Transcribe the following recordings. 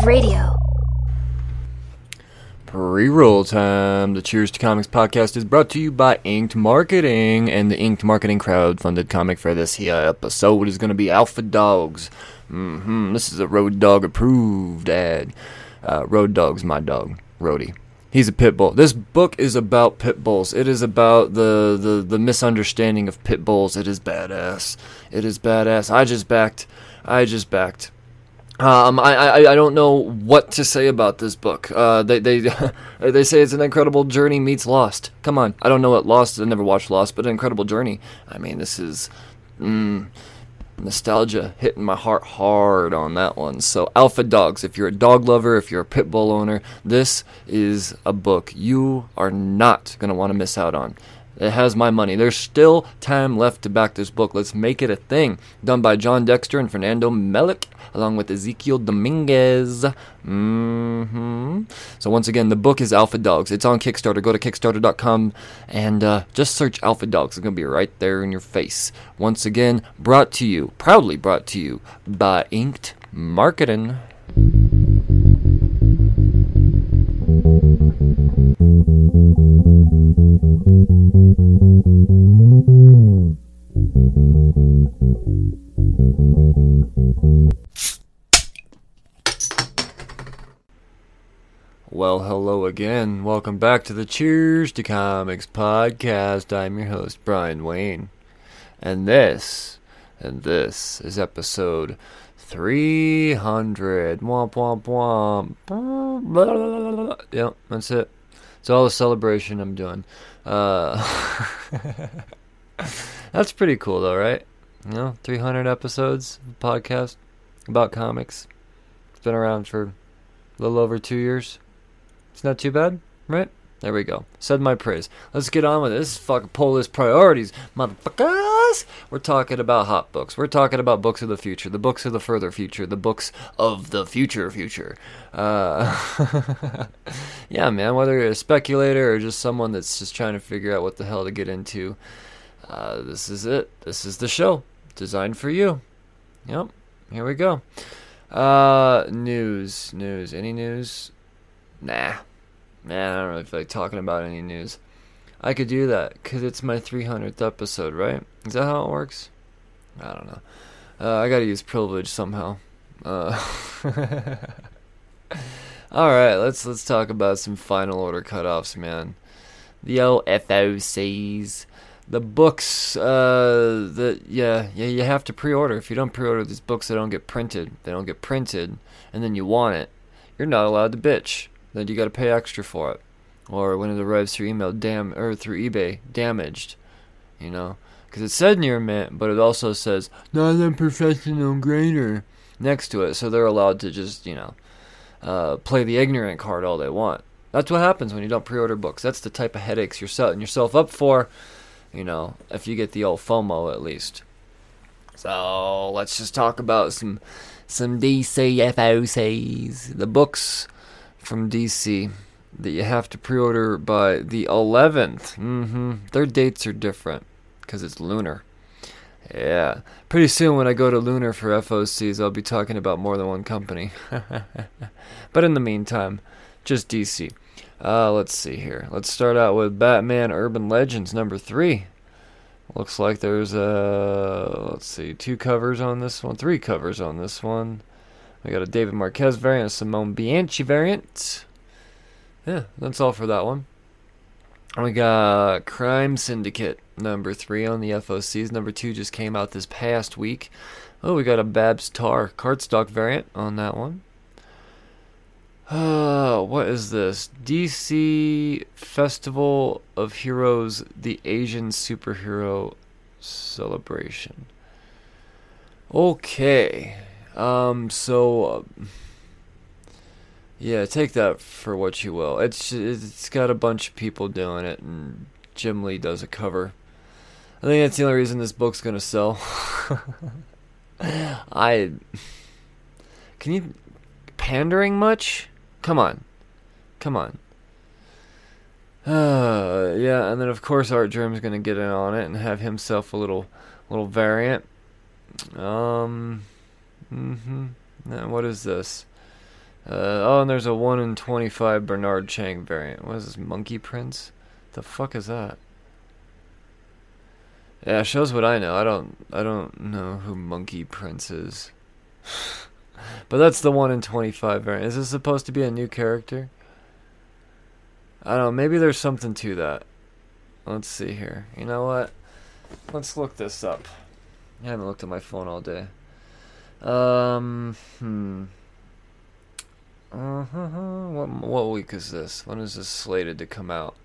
Radio. Pre-roll time. The Cheers to Comics podcast is brought to you by Inked Marketing, and the Inked Marketing crowd-funded comic for this here episode is going to be Alpha Dogs. hmm This is a Road Dog approved ad. Uh, Road Dog's my dog, Rody. He's a pit bull. This book is about pit bulls. It is about the, the, the misunderstanding of pit bulls. It is badass. It is badass. I just backed. I just backed. Um, I, I, I don't know what to say about this book. Uh, they they they say it's an incredible journey meets Lost. Come on, I don't know what Lost. I never watched Lost, but an incredible journey. I mean, this is mm, nostalgia hitting my heart hard on that one. So, Alpha Dogs. If you're a dog lover, if you're a pit bull owner, this is a book you are not gonna want to miss out on. It has my money. There's still time left to back this book. Let's make it a thing. Done by John Dexter and Fernando Melick, along with Ezekiel Dominguez. Mm-hmm. So once again, the book is Alpha Dogs. It's on Kickstarter. Go to Kickstarter.com and uh, just search Alpha Dogs. It's gonna be right there in your face. Once again, brought to you, proudly brought to you by Inked Marketing. Well, hello again. Welcome back to the Cheers to Comics podcast. I'm your host, Brian Wayne. And this, and this is episode 300. Womp, womp, womp. Yep, that's it. It's all a celebration I'm doing. Uh, that's pretty cool, though, right? You know, 300 episodes of podcast about comics. It's been around for a little over two years. It's not too bad, right? There we go. Said my praise. Let's get on with this. Fucking pull list priorities, motherfuckers. We're talking about hot books. We're talking about books of the future, the books of the further future, the books of the future future. Uh, yeah, man. Whether you're a speculator or just someone that's just trying to figure out what the hell to get into, uh, this is it. This is the show designed for you. Yep. Here we go. Uh, news, news. Any news? Nah. Nah, I don't really feel like talking about any news. I could do that because it's my 300th episode, right? Is that how it works? I don't know. Uh, I gotta use privilege somehow. Uh, all right, let's let's talk about some final order cutoffs, man. The old FOCs, the books. Uh, that yeah, yeah, you have to pre-order. If you don't pre-order these books, they don't get printed. They don't get printed, and then you want it. You're not allowed to bitch then you got to pay extra for it. Or when it arrives through email, dam or through eBay, damaged. You know, because it said near mint, but it also says not a professional grader next to it, so they're allowed to just you know uh, play the ignorant card all they want. That's what happens when you don't pre-order books. That's the type of headaches you're setting yourself up for. You know, if you get the old FOMO at least. So let's just talk about some some DC FOCs. The books from DC that you have to pre-order by the 11th. Mm-hmm. Their dates are different because it's lunar. Yeah. Pretty soon when I go to Lunar for FOCs, I'll be talking about more than one company. but in the meantime, just DC. Uh, let's see here. Let's start out with Batman Urban Legends number three. Looks like there's uh let's see, two covers on this one, three covers on this one. We got a David Marquez variant, a Simone Bianchi variant. Yeah, that's all for that one. We got Crime Syndicate number three on the FOCs. Number two just came out this past week. Oh, we got a Babs Tarr cardstock variant on that one. Uh, what is this? DC Festival of Heroes, the Asian Superhero Celebration. Okay. Um, so. Uh, yeah, take that for what you will. It's it's got a bunch of people doing it, and Jim Lee does a cover. I think that's the only reason this book's gonna sell. I can you pandering much? Come on, come on. Uh, yeah, and then of course Art Artgerm's gonna get in on it and have himself a little little variant. Um, mm-hmm. What is this? Uh, oh, and there's a 1 in 25 Bernard Chang variant. What is this, Monkey Prince? The fuck is that? Yeah, shows what I know. I don't I don't know who Monkey Prince is. but that's the 1 in 25 variant. Is this supposed to be a new character? I don't know, maybe there's something to that. Let's see here. You know what? Let's look this up. I haven't looked at my phone all day. Um, hmm. Uh-huh. What, what week is this? When is this slated to come out?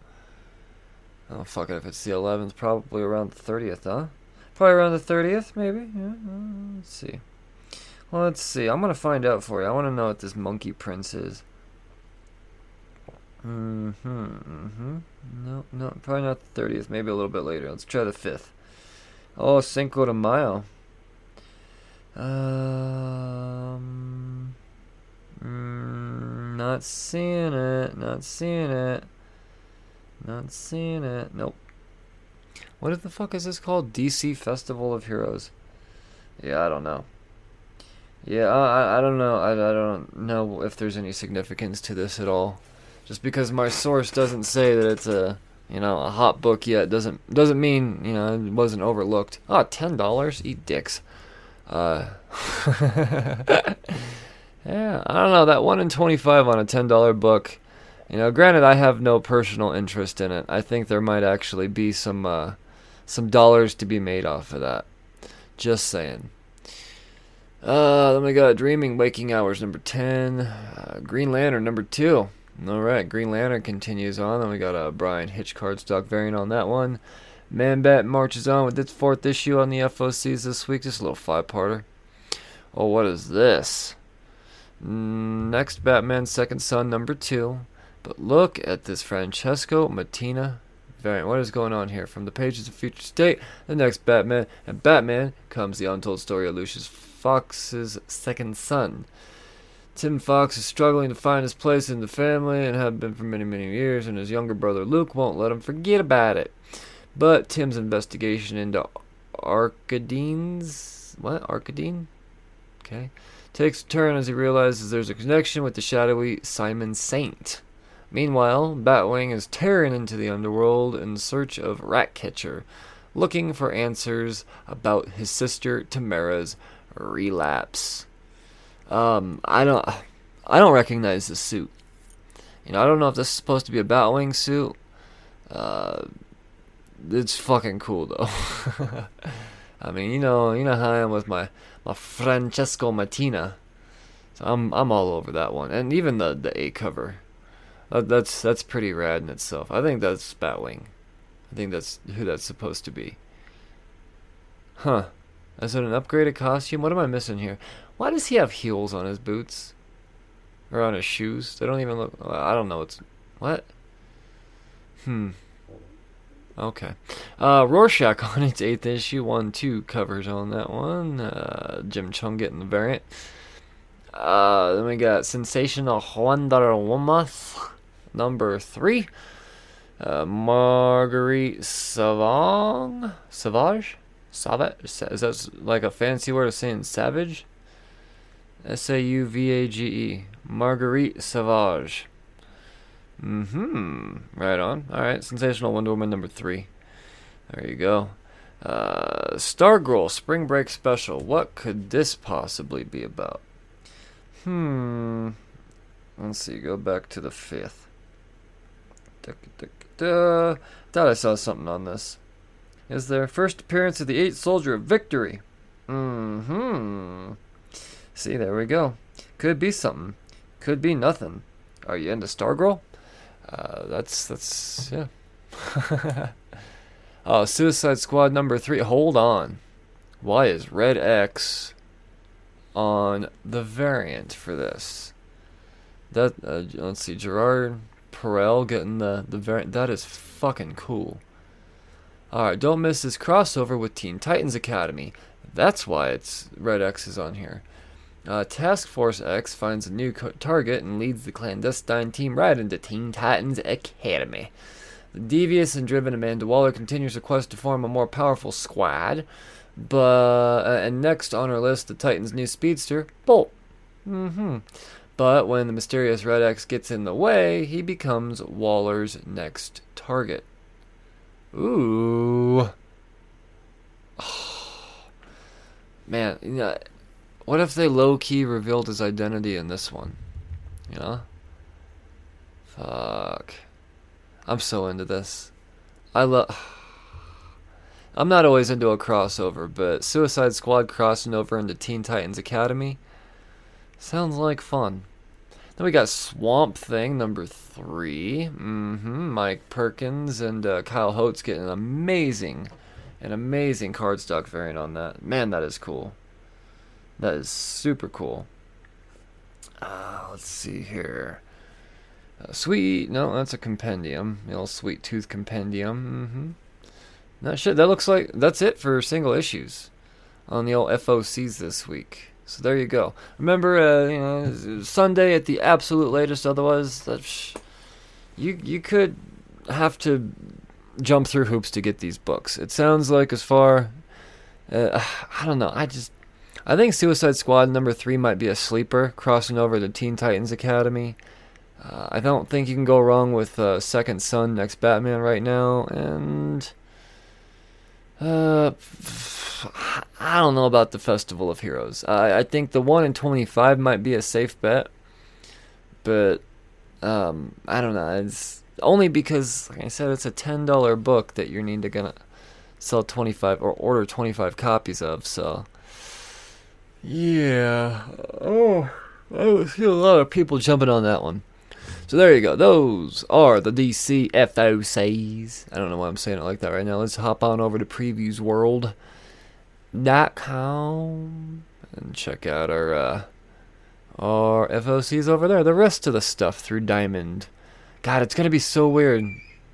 Oh, fuck it. If it's the 11th, probably around the 30th, huh? Probably around the 30th, maybe? Yeah, uh, let's see. Let's see. I'm going to find out for you. I want to know what this Monkey Prince is. Mm-hmm, mm-hmm. No, no, probably not the 30th. Maybe a little bit later. Let's try the 5th. Oh, Cinco de Mayo. Um... Mm, not seeing it. Not seeing it. Not seeing it. Nope. What the fuck is this called? DC Festival of Heroes. Yeah, I don't know. Yeah, I I don't know. I, I don't know if there's any significance to this at all. Just because my source doesn't say that it's a you know a hot book yet doesn't doesn't mean you know it wasn't overlooked. Ah, Oh, ten dollars, eat dicks. Uh, yeah, I don't know that one in twenty five on a ten dollar book. You know, granted, I have no personal interest in it. I think there might actually be some uh, some dollars to be made off of that. Just saying. Uh, then we got Dreaming Waking Hours number ten, uh, Green Lantern number two. All right, Green Lantern continues on. Then we got a Bryan Hitch cardstock variant on that one. Man Bat marches on with its fourth issue on the FOCs this week. Just a little five-parter. Oh, what is this? Next, Batman Second Son number two. But look at this Francesco Mattina variant. What is going on here? From the pages of Future State, the next Batman, and Batman comes the untold story of Lucius Fox's second son. Tim Fox is struggling to find his place in the family and have been for many, many years, and his younger brother Luke won't let him forget about it. But Tim's investigation into Arcadine's what? Arcadine? Okay. Takes a turn as he realizes there's a connection with the shadowy Simon Saint. Meanwhile, Batwing is tearing into the underworld in search of Ratcatcher, looking for answers about his sister Tamara's relapse. Um, I don't, I don't recognize the suit. You know, I don't know if this is supposed to be a Batwing suit. Uh, it's fucking cool though. I mean, you know, you know how I am with my my Francesco Mattina. So I'm I'm all over that one, and even the the A cover. That, that's that's pretty rad in itself. I think that's Batwing. I think that's who that's supposed to be. Huh. Is it an upgraded costume? What am I missing here? Why does he have heels on his boots? Or on his shoes? They don't even look. I don't know. It's. What? Hmm. Okay. Uh, Rorschach on its eighth issue. One, two covers on that one. Uh, Jim Cheung getting the variant. Uh, then we got Sensational Wonder Woman number three. Uh, Marguerite Savang? Savage? Savage? Is that like a fancy word of saying savage? S A U V A G E. Marguerite Savage. Mm hmm. Right on. Alright. Sensational Wonder Woman number three. There you go. Uh, Stargirl Spring Break Special. What could this possibly be about? Hmm. Let's see. Go back to the fifth. Da, Thought I saw something on this. Is there first appearance of the Eight Soldier of Victory? Mm-hmm. See, there we go. Could be something. Could be nothing. Are you into Stargirl? Uh, that's that's yeah. oh, Suicide Squad number three. Hold on. Why is Red X on the variant for this? That uh, let's see, Gerard Perel getting the the variant. That is fucking cool. Alright, don't miss this crossover with Teen Titans Academy. That's why it's Red X is on here. Uh, Task Force X finds a new co- target and leads the clandestine team right into Teen Titans Academy. The devious and driven Amanda Waller continues her quest to form a more powerful squad. But uh, and next on our list, the Titans' new speedster, Bolt. Mm-hmm. But when the mysterious Red X gets in the way, he becomes Waller's next target. Ooh. Man, you know, what if they low key revealed his identity in this one? You know? Fuck. I'm so into this. I love. I'm not always into a crossover, but Suicide Squad crossing over into Teen Titans Academy sounds like fun. Then we got Swamp Thing number three. Mm-hmm. Mike Perkins and uh, Kyle Hotz getting an amazing, an amazing cardstock variant on that. Man, that is cool. That is super cool. Uh, let's see here. Uh, sweet, no, that's a compendium. The old Sweet Tooth compendium. Mm-hmm. That shit. That looks like that's it for single issues on the old FOCs this week. So there you go. Remember, uh, you know, Sunday at the absolute latest. Otherwise, that's, you you could have to jump through hoops to get these books. It sounds like as far, uh, I don't know. I just I think Suicide Squad number three might be a sleeper crossing over to Teen Titans Academy. Uh, I don't think you can go wrong with uh, Second Son next Batman right now, and uh, I don't know about the Festival of Heroes. I, I think the one in twenty five might be a safe bet, but um, I don't know. It's only because, like I said, it's a ten dollar book that you're need to gonna sell twenty five or order twenty five copies of. So, yeah. Oh, I see a lot of people jumping on that one. So there you go. Those are the DC FOCs. I don't know why I'm saying it like that right now. Let's hop on over to previewsworld.com and check out our uh, our FOCs over there. The rest of the stuff through Diamond. God, it's gonna be so weird.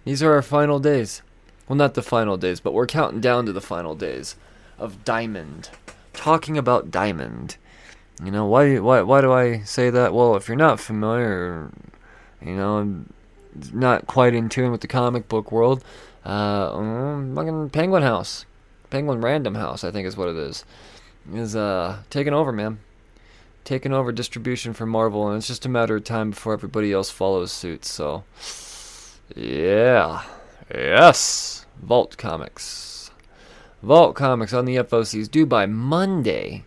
These are our final days. Well, not the final days, but we're counting down to the final days of Diamond. Talking about Diamond. You know why? Why? Why do I say that? Well, if you're not familiar you know, I'm not quite in tune with the comic book world. Uh, um, fucking Penguin House, Penguin Random House, I think is what it is, is uh taking over, man. Taking over distribution for Marvel, and it's just a matter of time before everybody else follows suit. So, yeah, yes, Vault Comics, Vault Comics on the FOCs due by Monday,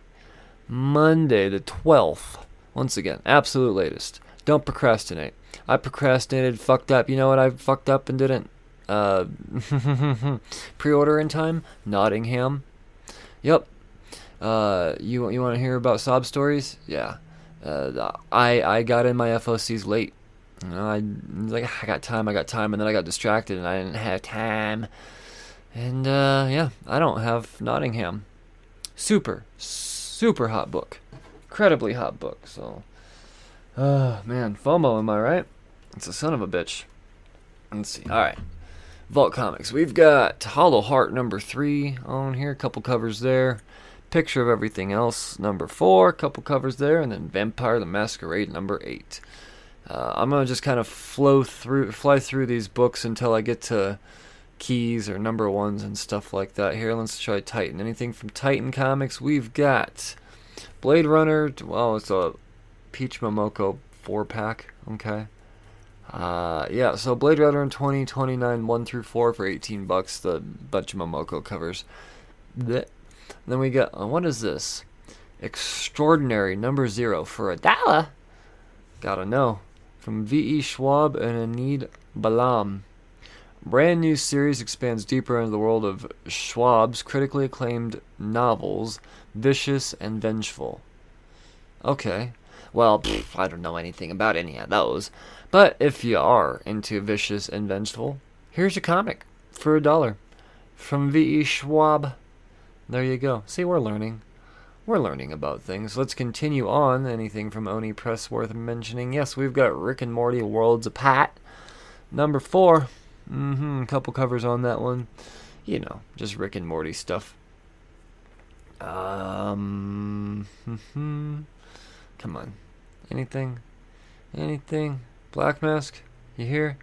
Monday the twelfth. Once again, absolute latest. Don't procrastinate. I procrastinated, fucked up. You know what? I fucked up and didn't uh, pre-order in time. Nottingham. Yep. Uh, you you want to hear about sob stories? Yeah. Uh, I I got in my FOCs late. You know, I like I got time, I got time, and then I got distracted and I didn't have time. And uh, yeah, I don't have Nottingham. Super, super hot book, incredibly hot book. So, uh, man, FOMO, am I right? It's a son of a bitch. Let's see. All right. Vault Comics. We've got Hollow Heart number three on here. A couple covers there. Picture of everything else number four. A couple covers there, and then Vampire the Masquerade number eight. Uh, I'm gonna just kind of flow through, fly through these books until I get to keys or number ones and stuff like that. Here, let's try Titan. Anything from Titan Comics? We've got Blade Runner. Well, it's a Peach Momoko four pack. Okay. Uh, yeah, so Blade Runner in 2029, 1 through 4 for 18 bucks, the bunch of Momoko covers. Then we got, uh, what is this? Extraordinary number 0 for a dollar. Gotta know. From V.E. Schwab and Enid Balam. Brand new series expands deeper into the world of Schwab's critically acclaimed novels, Vicious and Vengeful. Okay. Well, pff, I don't know anything about any of those. But if you are into Vicious and Vengeful, here's your comic for a dollar from V.E. Schwab. There you go. See, we're learning. We're learning about things. Let's continue on. Anything from Oni Press worth mentioning? Yes, we've got Rick and Morty Worlds Apart. Number four. Mm-hmm. A couple covers on that one. You know, just Rick and Morty stuff. Um. Mm-hmm. Come on. Anything? Anything? Black Mask, you hear?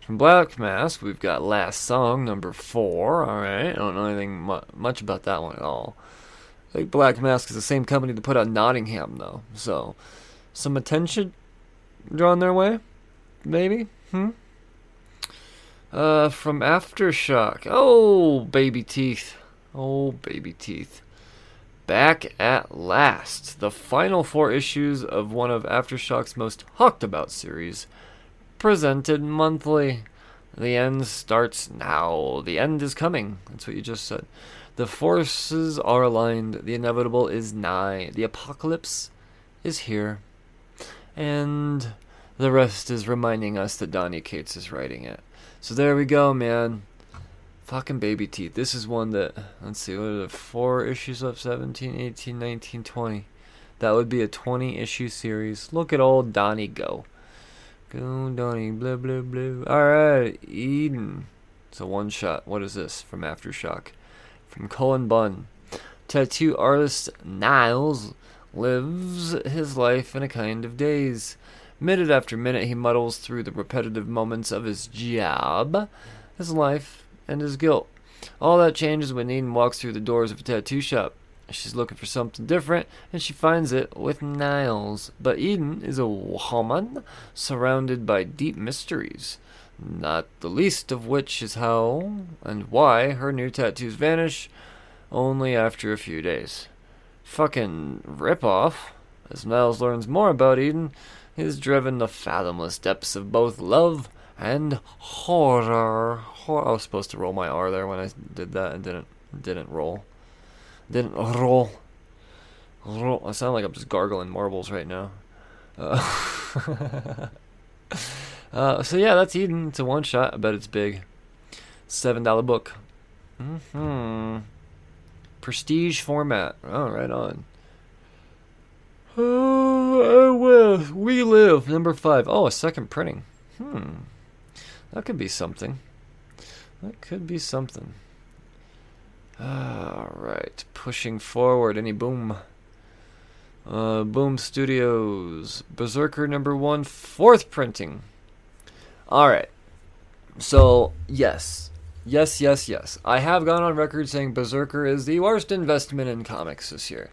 From Black Mask, we've got Last Song, number four. Alright, I don't know anything mu- much about that one at all. I think Black Mask is the same company that put out Nottingham, though. So, some attention drawn their way, maybe. Hmm. Uh, from Aftershock. Oh, baby teeth. Oh, baby teeth. Back at last. The final four issues of one of Aftershock's most talked about series, presented monthly. The end starts now. The end is coming. That's what you just said. The forces are aligned. The inevitable is nigh. The apocalypse is here. And the rest is reminding us that Donny Cates is writing it. So there we go, man. Fucking baby teeth. This is one that, let's see, what are the four issues of 17, 18, 19, 20. That would be a 20 issue series. Look at old Donny go. Go, Donny, blah, blah, blah. Alright, Eden. It's a one shot. What is this from Aftershock? From Cullen Bunn. Tattoo artist Niles lives his life in a kind of daze. Minute after minute, he muddles through the repetitive moments of his job, his life, and his guilt. All that changes when Eden walks through the doors of a tattoo shop. She's looking for something different, and she finds it with Niles. But Eden is a woman surrounded by deep mysteries, not the least of which is how and why her new tattoos vanish only after a few days. Fucking ripoff. As Niles learns more about Eden, is driven the fathomless depths of both love and horror. Hor- I was supposed to roll my R there when I did that and didn't didn't roll. Didn't roll. roll. I sound like I'm just gargling marbles right now. Uh, uh, so yeah, that's Eden. It's a one shot. I bet it's big. Seven dollar book. Hmm. Prestige format. Oh, right on. Oh, well, we live. Number five. Oh, a second printing. Hmm. That could be something. That could be something. All right. Pushing forward. Any boom? Uh, boom Studios. Berserker number one, fourth printing. All right. So, yes. Yes, yes, yes. I have gone on record saying Berserker is the worst investment in comics this year.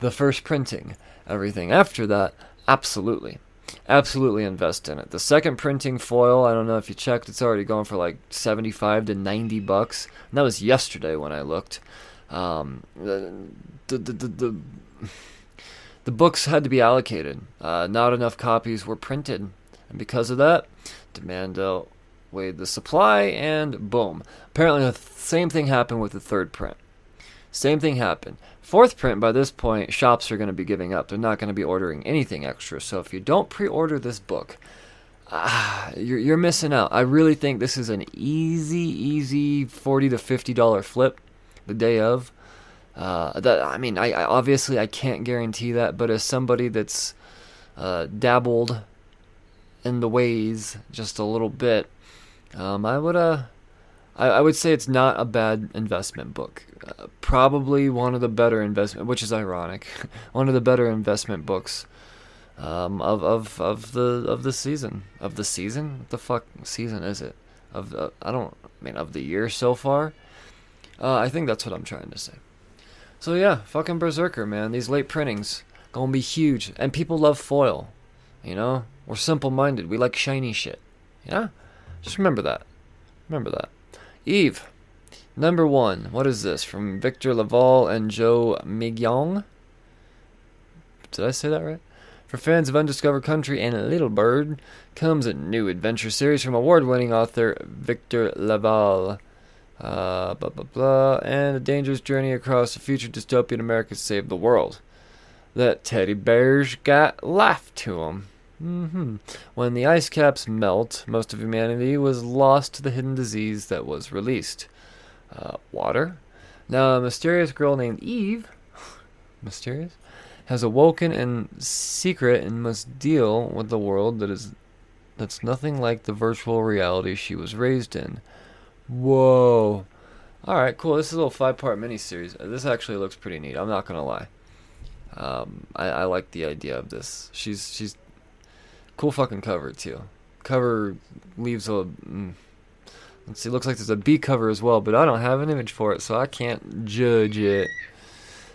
The first printing Everything after that, absolutely. Absolutely invest in it. The second printing foil, I don't know if you checked, it's already going for like 75 to 90 bucks. And that was yesterday when I looked. Um, the, the, the, the, the books had to be allocated. Uh, not enough copies were printed. And because of that, demand outweighed the supply, and boom. Apparently, the same thing happened with the third print. Same thing happened. Fourth print, by this point, shops are going to be giving up. They're not going to be ordering anything extra. So if you don't pre order this book, ah, you're, you're missing out. I really think this is an easy, easy 40 to $50 flip the day of. Uh, that I mean, I, I, obviously I can't guarantee that, but as somebody that's uh, dabbled in the ways just a little bit, um, I would uh, I, I would say it's not a bad investment book. Uh, probably one of the better investment, which is ironic, one of the better investment books um, of of of the of the season of the season. What the fuck season is it? Of the, I don't I mean of the year so far. Uh, I think that's what I'm trying to say. So yeah, fucking Berserker, man. These late printings gonna be huge, and people love foil. You know, we're simple-minded. We like shiny shit. Yeah, just remember that. Remember that. Eve, number one. What is this? From Victor LaValle and Jo Mi-Gyeong? Did I say that right? For fans of Undiscovered Country and Little Bird, comes a new adventure series from award winning author Victor LaValle. Uh, blah, blah, blah, and a dangerous journey across a future dystopian America to save the world. That teddy bears got life to 'em. Mm-hmm. When the ice caps melt, most of humanity was lost to the hidden disease that was released. Uh, water. Now, a mysterious girl named Eve, mysterious, has awoken in secret and must deal with the world that is that's nothing like the virtual reality she was raised in. Whoa. Alright, cool. This is a little five part miniseries. This actually looks pretty neat. I'm not gonna lie. Um, I, I like the idea of this. She's she's Cool fucking cover too. Cover leaves a. Mm, let's see. Looks like there's a B cover as well, but I don't have an image for it, so I can't judge it.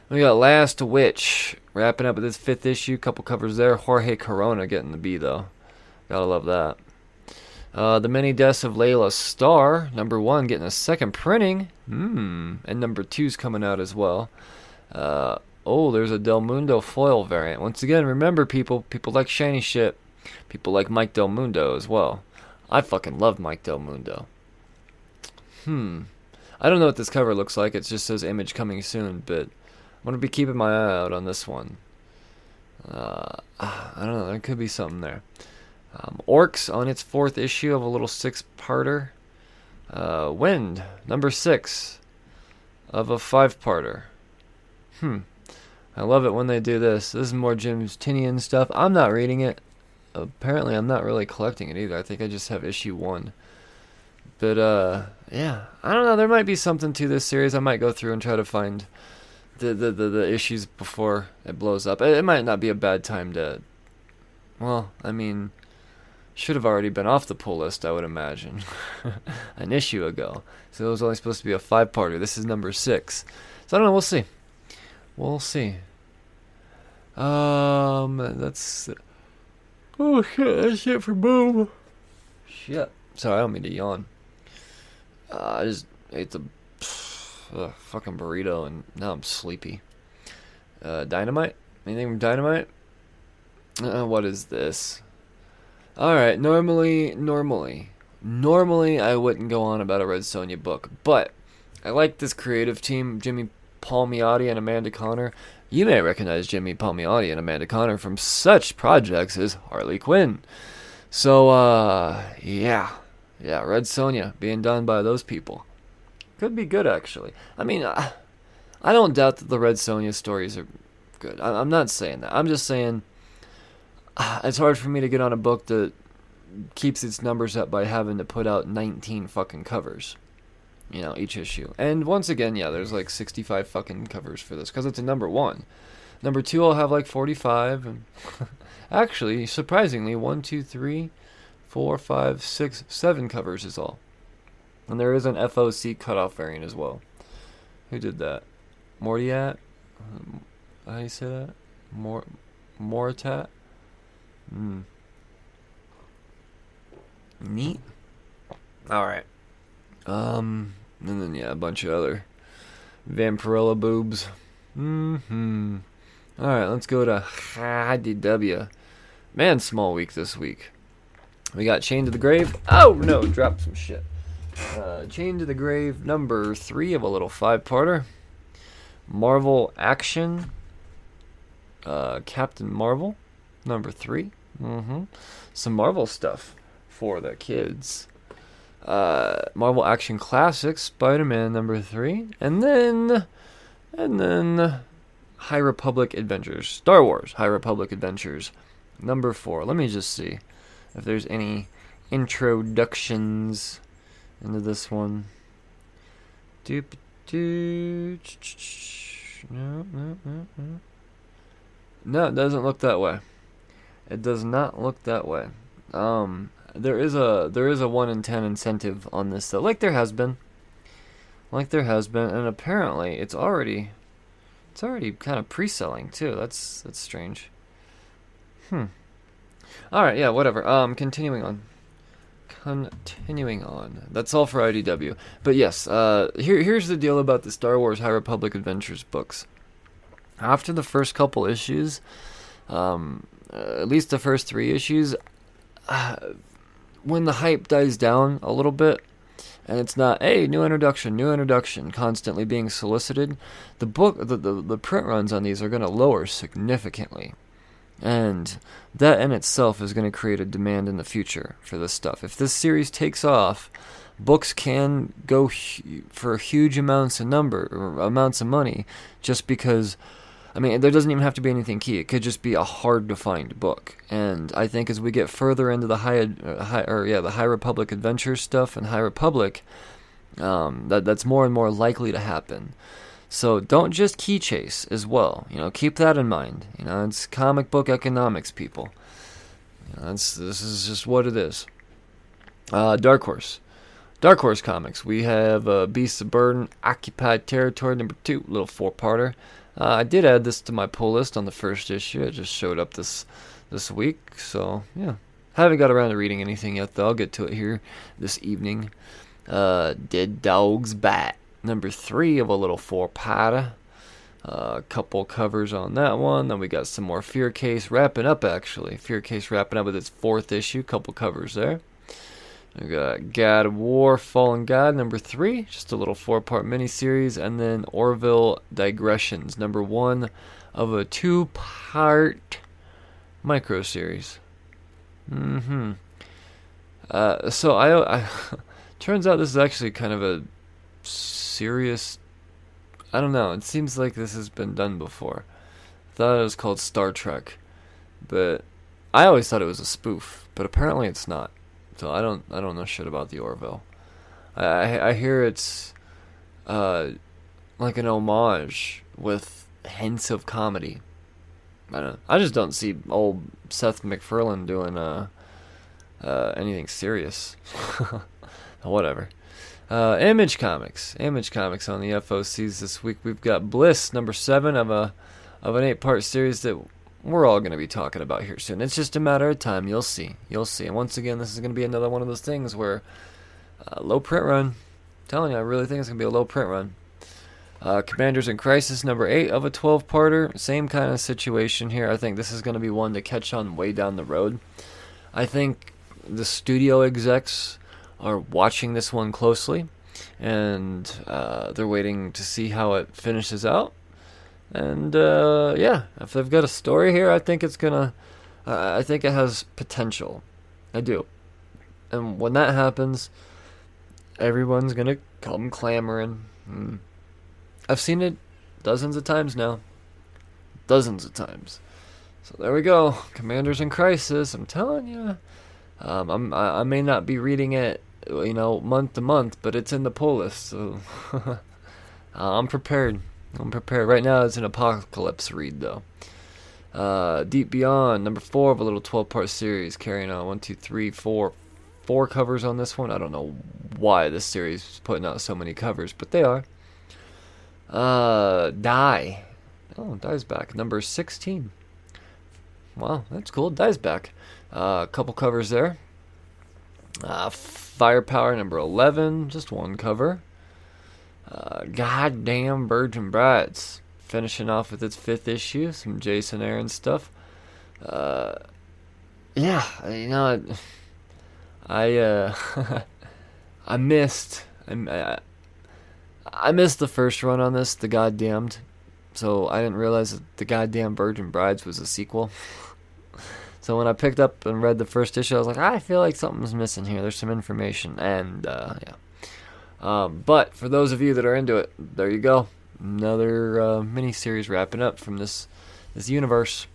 We got Last Witch wrapping up with this fifth issue. Couple covers there. Jorge Corona getting the B though. Gotta love that. Uh, the Many Deaths of Layla Starr, number one, getting a second printing. Hmm. And number two's coming out as well. Uh, oh, there's a Del Mundo foil variant. Once again, remember, people, people like shiny shit. People like Mike Del Mundo as well. I fucking love Mike Del Mundo. Hmm. I don't know what this cover looks like. It just says image coming soon, but I'm gonna be keeping my eye out on this one. Uh, I don't know. There could be something there. Um, Orcs on its fourth issue of a little six-parter. Uh, Wynd number six of a five-parter. Hmm. I love it when they do this. This is more James Tynion stuff. I'm not reading it. Apparently, I'm not really collecting it either. I think I just have issue one. But uh, yeah, I don't know. There might be something to this series. I might go through and try to find the the, the, the issues before it blows up. It, it might not be a bad time to. Well, I mean, should have already been off the pull list, I would imagine, an issue ago. So it was only supposed to be a five-parter. This is number six. So I don't know. We'll see. We'll see. Um, that's. Oh shit! That's it for boom. Shit. Sorry, I don't mean to yawn. Uh, I just ate the fucking burrito and now I'm sleepy. Uh, dynamite? Anything from dynamite? Uh, what is this? Alright, normally, normally, normally I wouldn't go on about a Red Sonja book, but I like this creative team, Jimmy Palmiotti and Amanda Conner. You may recognize Jimmy Palmiotti and Amanda Conner from such projects as Harley Quinn. So, uh, yeah. Yeah, Red Sonja being done by those people. Could be good, actually. I mean, I, I don't doubt that the Red Sonja stories are good. I, I'm not saying that. I'm just saying it's hard for me to get on a book that keeps its numbers up by having to put out 19 fucking covers. You know, each issue. And once again, yeah, there's like 65 fucking covers for this because it's a number one. Number two, I'll have like 45. And actually, surprisingly, one, two, three, four, five, six, seven covers is all. And there is an FOC cutoff variant as well. Who did that? Mortiat? How do you say that? Mor Moritat? Hmm. Neat. Alright. Um, and then, yeah, a bunch of other Vampirella boobs. Mm-hmm. Alright, let's go to IDW. Man, small week this week. We got Chained to the Grave. Oh, no, dropped some shit. Uh, Chained to the Grave, number three of a little five-parter. Marvel Action. Uh, Captain Marvel, number 3 Mm-hmm. Some Marvel stuff for the kids. Uh, Marvel Action Classics, Spider-Man number three, and then, and then, High Republic Adventures, Star Wars High Republic Adventures, number four. Let me just see if there's any introductions into this one. Doop doo. No, no, no, no. No, it doesn't look that way. It does not look that way. Um, there is a there is a one in ten incentive on this though, like there has been, like there has been, and apparently it's already, it's already kind of pre-selling too. That's that's strange. Hmm. All right, yeah, whatever. Um, continuing on. Continuing on. That's all for IDW. But yes, uh, here here's the deal about the Star Wars High Republic Adventures books. After the first couple issues, um, uh, at least the first three issues, uh, when the hype dies down a little bit, and it's not hey new introduction new introduction constantly being solicited the book the, the, the print runs on these are going to lower significantly. And that in itself is going to create a demand in the future for this stuff. If this series takes off books can go hu- for huge amounts of number amounts of money just because I mean, there doesn't even have to be anything key. It could just be a hard to find book. And I think as we get further into the high, uh, high or yeah, the High Republic adventure stuff and High Republic, um, that that's more and more likely to happen. So don't just key chase as well. You know, keep that in mind. You know, it's comic book economics, people. You know, this is just what it is. Uh, Dark Horse. Dark Horse Comics. We have uh, Beasts of Burden, Occupied Territory number two, little four-parter. Uh, I did add this to my pull list on the first issue. It just showed up this this week, so yeah. Haven't got around to reading anything yet, though. I'll get to it here this evening. Uh, Dead Dog's Bite, number three of a little four-parter. A uh, couple covers on that one. Then we got some more Fear Case wrapping up, actually. Fear Case wrapping up with its fourth issue. Couple covers there. We got God of War Fallen God, number three. Just a little four part miniseries. And then Orville Digressions, number one of a two part micro series. Mm hmm. Uh, so I, I turns out this is actually kind of a serious I don't know. It seems like this has been done before. I thought it was called Star Trek, but I always thought it was a spoof. But apparently it's not. So I don't I don't know shit about the Orville. I I, I hear it's uh like an homage with hints of comedy. I don't. I just don't see old Seth MacFarlane doing uh, uh anything serious. Whatever. Uh, Image Comics, Image Comics on the FOCs this week. We've got Bliss, number seven of a of an eight-part series that we're all going to be talking about here soon. It's just a matter of time. You'll see. You'll see. And once again, this is going to be another one of those things where uh, low print run. I'm telling you, I really think it's going to be a low print run. Uh, Commanders in Crisis, number eight of a 12-parter. Same kind of situation here. I think this is going to be one to catch on way down the road. I think the studio execs are watching this one closely, and uh, they're waiting to see how it finishes out. And uh, yeah, if they've got a story here, I think it's gonna. Uh, I think it has potential. I do. And when that happens, everyone's gonna come clamoring. Mm. I've seen it dozens of times now. Dozens of times. So there we go. Commanders in Crisis. I'm telling you. Um, I'm, I, I may not be reading it you know, month to month, but it's in the pull list, so I'm prepared. I'm prepared. Right now, it's an apocalypse read, though. Uh, Deep Beyond, number four of a little 12 part series, carrying on one, two, three, four, four covers on this one. I don't know why this series is putting out so many covers, but they are. Uh, Die. Oh, Die's back. Number 16. Wow, that's cool. Die's back. Uh, a couple covers there. Uh, Firepower number 11, just one cover. Goddamn Virgin Brides, finishing off with its fifth issue, some Jason Aaron stuff. Uh, yeah, you know, I, uh, I missed, I, I missed the first run on this, The Goddamned, so I didn't realize that The Goddamn Virgin Brides was a sequel. So when I picked up and read the first issue, I was like, I feel like something's missing here. There's some information, and uh, yeah. Um, but for those of you that are into it, there you go. Another uh, mini series wrapping up from this this universe.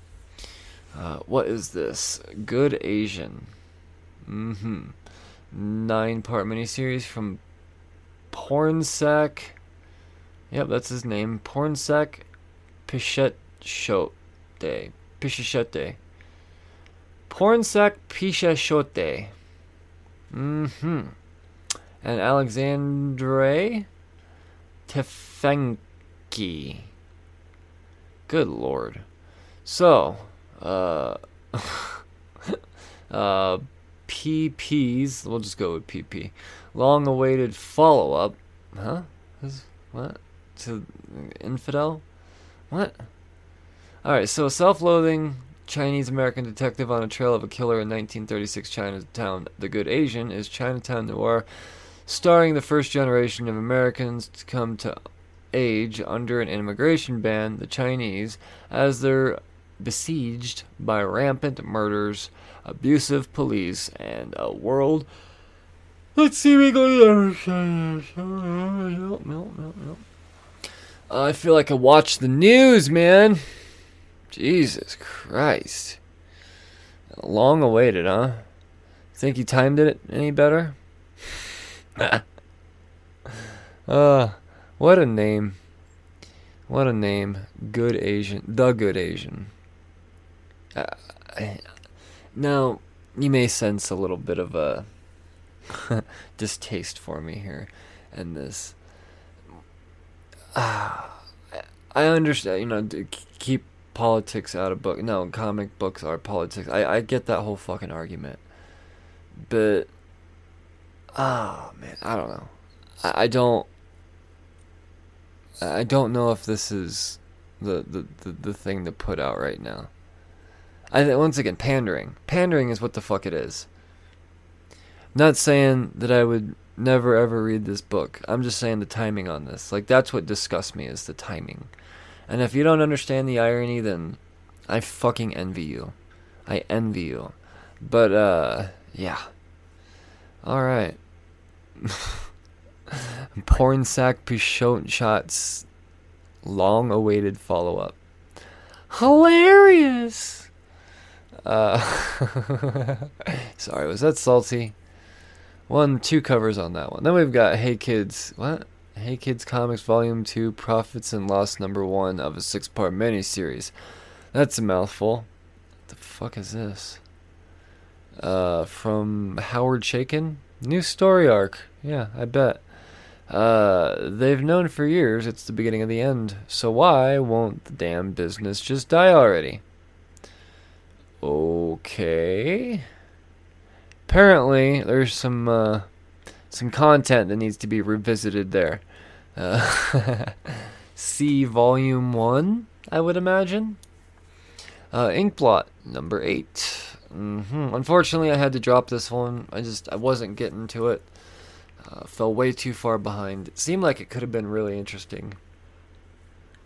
Uh, what is this? Good Asian. Mm-hmm. Nine part miniseries from Pornsak. Yep, that's his name. Pornsak Pichette Day. Pichette. Pornsak Pichetshote. Mm-hmm. And Alexandre Tefenkgi. Good lord. So, uh, uh, PP's, we'll just go with PP. Long awaited follow up. Huh? What? To Infidel? What? Alright, so self loathing Chinese American detective on a trail of a killer in 1936 Chinatown. The Good Asian is Chinatown noir, starring the first generation of Americans to come to age under an immigration ban, the Chinese, as they're besieged by rampant murders, abusive police, and a world. Let's see me go. I feel like I watch the news, man. Jesus Christ. Long awaited, huh? Think you timed it any better? uh, what a name. What a name. Good Asian. The Good Asian. Uh, now, you may sense a little bit of a distaste for me here and this. Uh, I understand. You know, keep politics out of book. No, comic books are politics. I I get that whole fucking argument, but oh man, I don't know. I, I don't. I don't know if this is the, the, the, the thing to put out right now. I once again, pandering. Pandering is what the fuck it is. I'm not saying that I would never ever read this book. I'm just saying the timing on this. Like that's what disgusts me is the timing. And if you don't understand the irony, then I fucking envy you. I envy you. But uh yeah. Alright. Porn sack Pichot shots long awaited follow up. Hilarious! Uh, sorry, was that salty? One, two covers on that one. Then we've got Hey Kids. What? Hey Kids Comics Volume 2 Profits and Loss Number 1 of a six part miniseries. That's a mouthful. What the fuck is this? Uh, from Howard Chaykin? New story arc. Yeah, I bet. Uh, they've known for years it's the beginning of the end, so why won't the damn business just die already? Okay. Apparently, there's some uh, some content that needs to be revisited there. Uh, see Volume One, I would imagine. Uh, Inkblot number 8 mm-hmm. Unfortunately, I had to drop this one. I just I wasn't getting to it. Uh, fell way too far behind. It seemed like it could have been really interesting.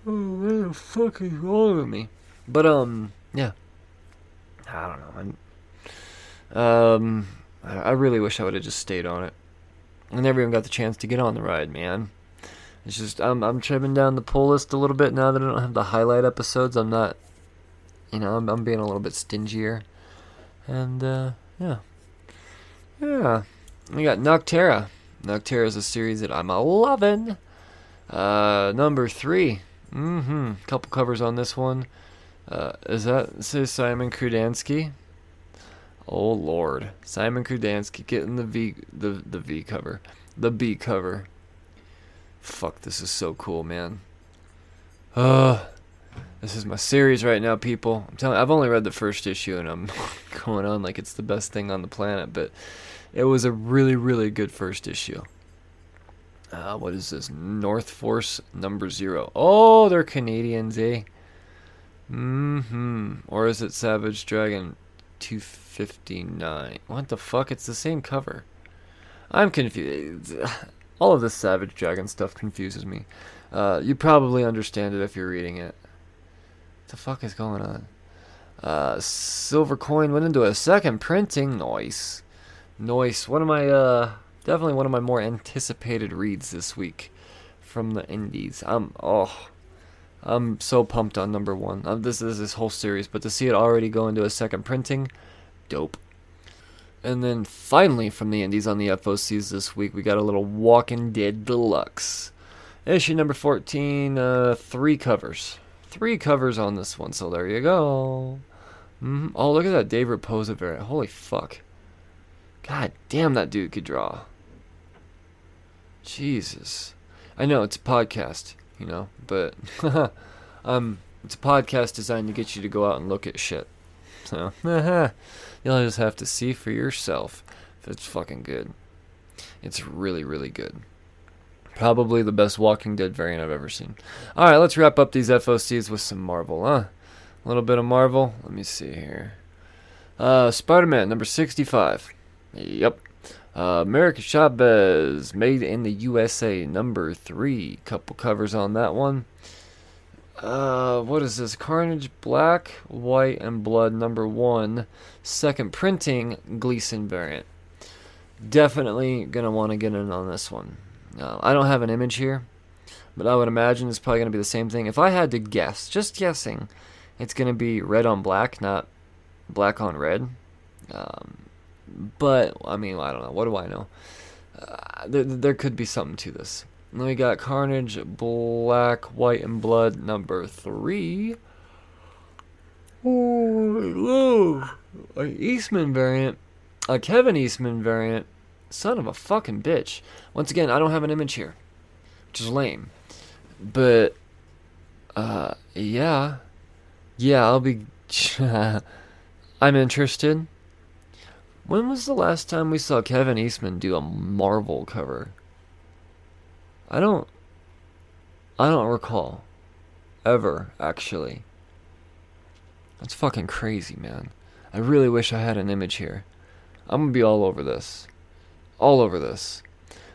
Oh, what the fuck is wrong with me? But um, yeah. I don't know. I'm, um, I, I really wish I would have just stayed on it. I never even got the chance to get on the ride, man. It's just I'm I'm trimming down the pull list a little bit now that I don't have the highlight episodes. I'm not, you know, I'm I'm being a little bit stingier, and uh, yeah, yeah. We got Nocterra. Nocterra is a series that I'm loving. Uh, number three. Mm-hmm. Couple covers on this one. Uh, is that say Simon Krudansky? Oh Lord, Simon Krudansky getting the V the the V cover, the B cover. Fuck, this is so cool, man. Uh, this is my series right now, people. I'm telling. I've only read the first issue, and I'm going on like it's the best thing on the planet, but it was a really, really good first issue. Uh, what is this? North Force number zero. Oh, they're Canadians, eh? Mm-hmm. Or is it Savage Dragon 259? What the fuck? It's the same cover. I'm confused. All of this Savage Dragon stuff confuses me. Uh, you probably understand it if you're reading it. The fuck is going on? Uh, Silver Coin went into a second printing. Nice. Noise. One of my uh definitely one of my more anticipated reads this week from the indies. I'm oh I'm so pumped on number one. Uh, this is this whole series, but to see it already go into a second printing, dope. And then finally from the indies on the FOCs this week, we got a little Walking Dead Deluxe. Issue number 14, uh, three covers. Three covers on this one, so there you go. Mm-hmm. Oh, look at that Dave Rapoza variant. Holy fuck. God damn, that dude could draw. Jesus. I know it's a podcast, you know, but um, it's a podcast designed to get you to go out and look at shit. So you'll just have to see for yourself if it's fucking good. It's really, really good. Probably the best Walking Dead variant I've ever seen. All right, let's wrap up these FOCs with some Marvel, huh? A little bit of Marvel. Let me see here. Uh, Spider-Man number sixty-five. Yep. Uh, America Chavez, Made in the USA, number three. Couple covers on that one. Uh, what is this? Carnage Black, White, and Blood, number one. Second printing, Gleason variant. Definitely gonna want to get in on this one. Uh, I don't have an image here, but I would imagine it's probably gonna be the same thing. If I had to guess, just guessing, it's gonna be red on black, not black on red. Um, but I mean, I don't know. What do I know? Uh, there, there could be something to this. And then we got Carnage, Black, White, and Blood, number three. Oh, a Eastman variant, a Kevin Eastman variant. Son of a fucking bitch. Once again, I don't have an image here, which is lame. But Uh, yeah. Yeah, I'll be. I'm interested. When was the last time we saw Kevin Eastman do a Marvel cover? I don't. I don't recall. Ever, actually. That's fucking crazy, man. I really wish I had an image here. I'm gonna be all over this. All over this.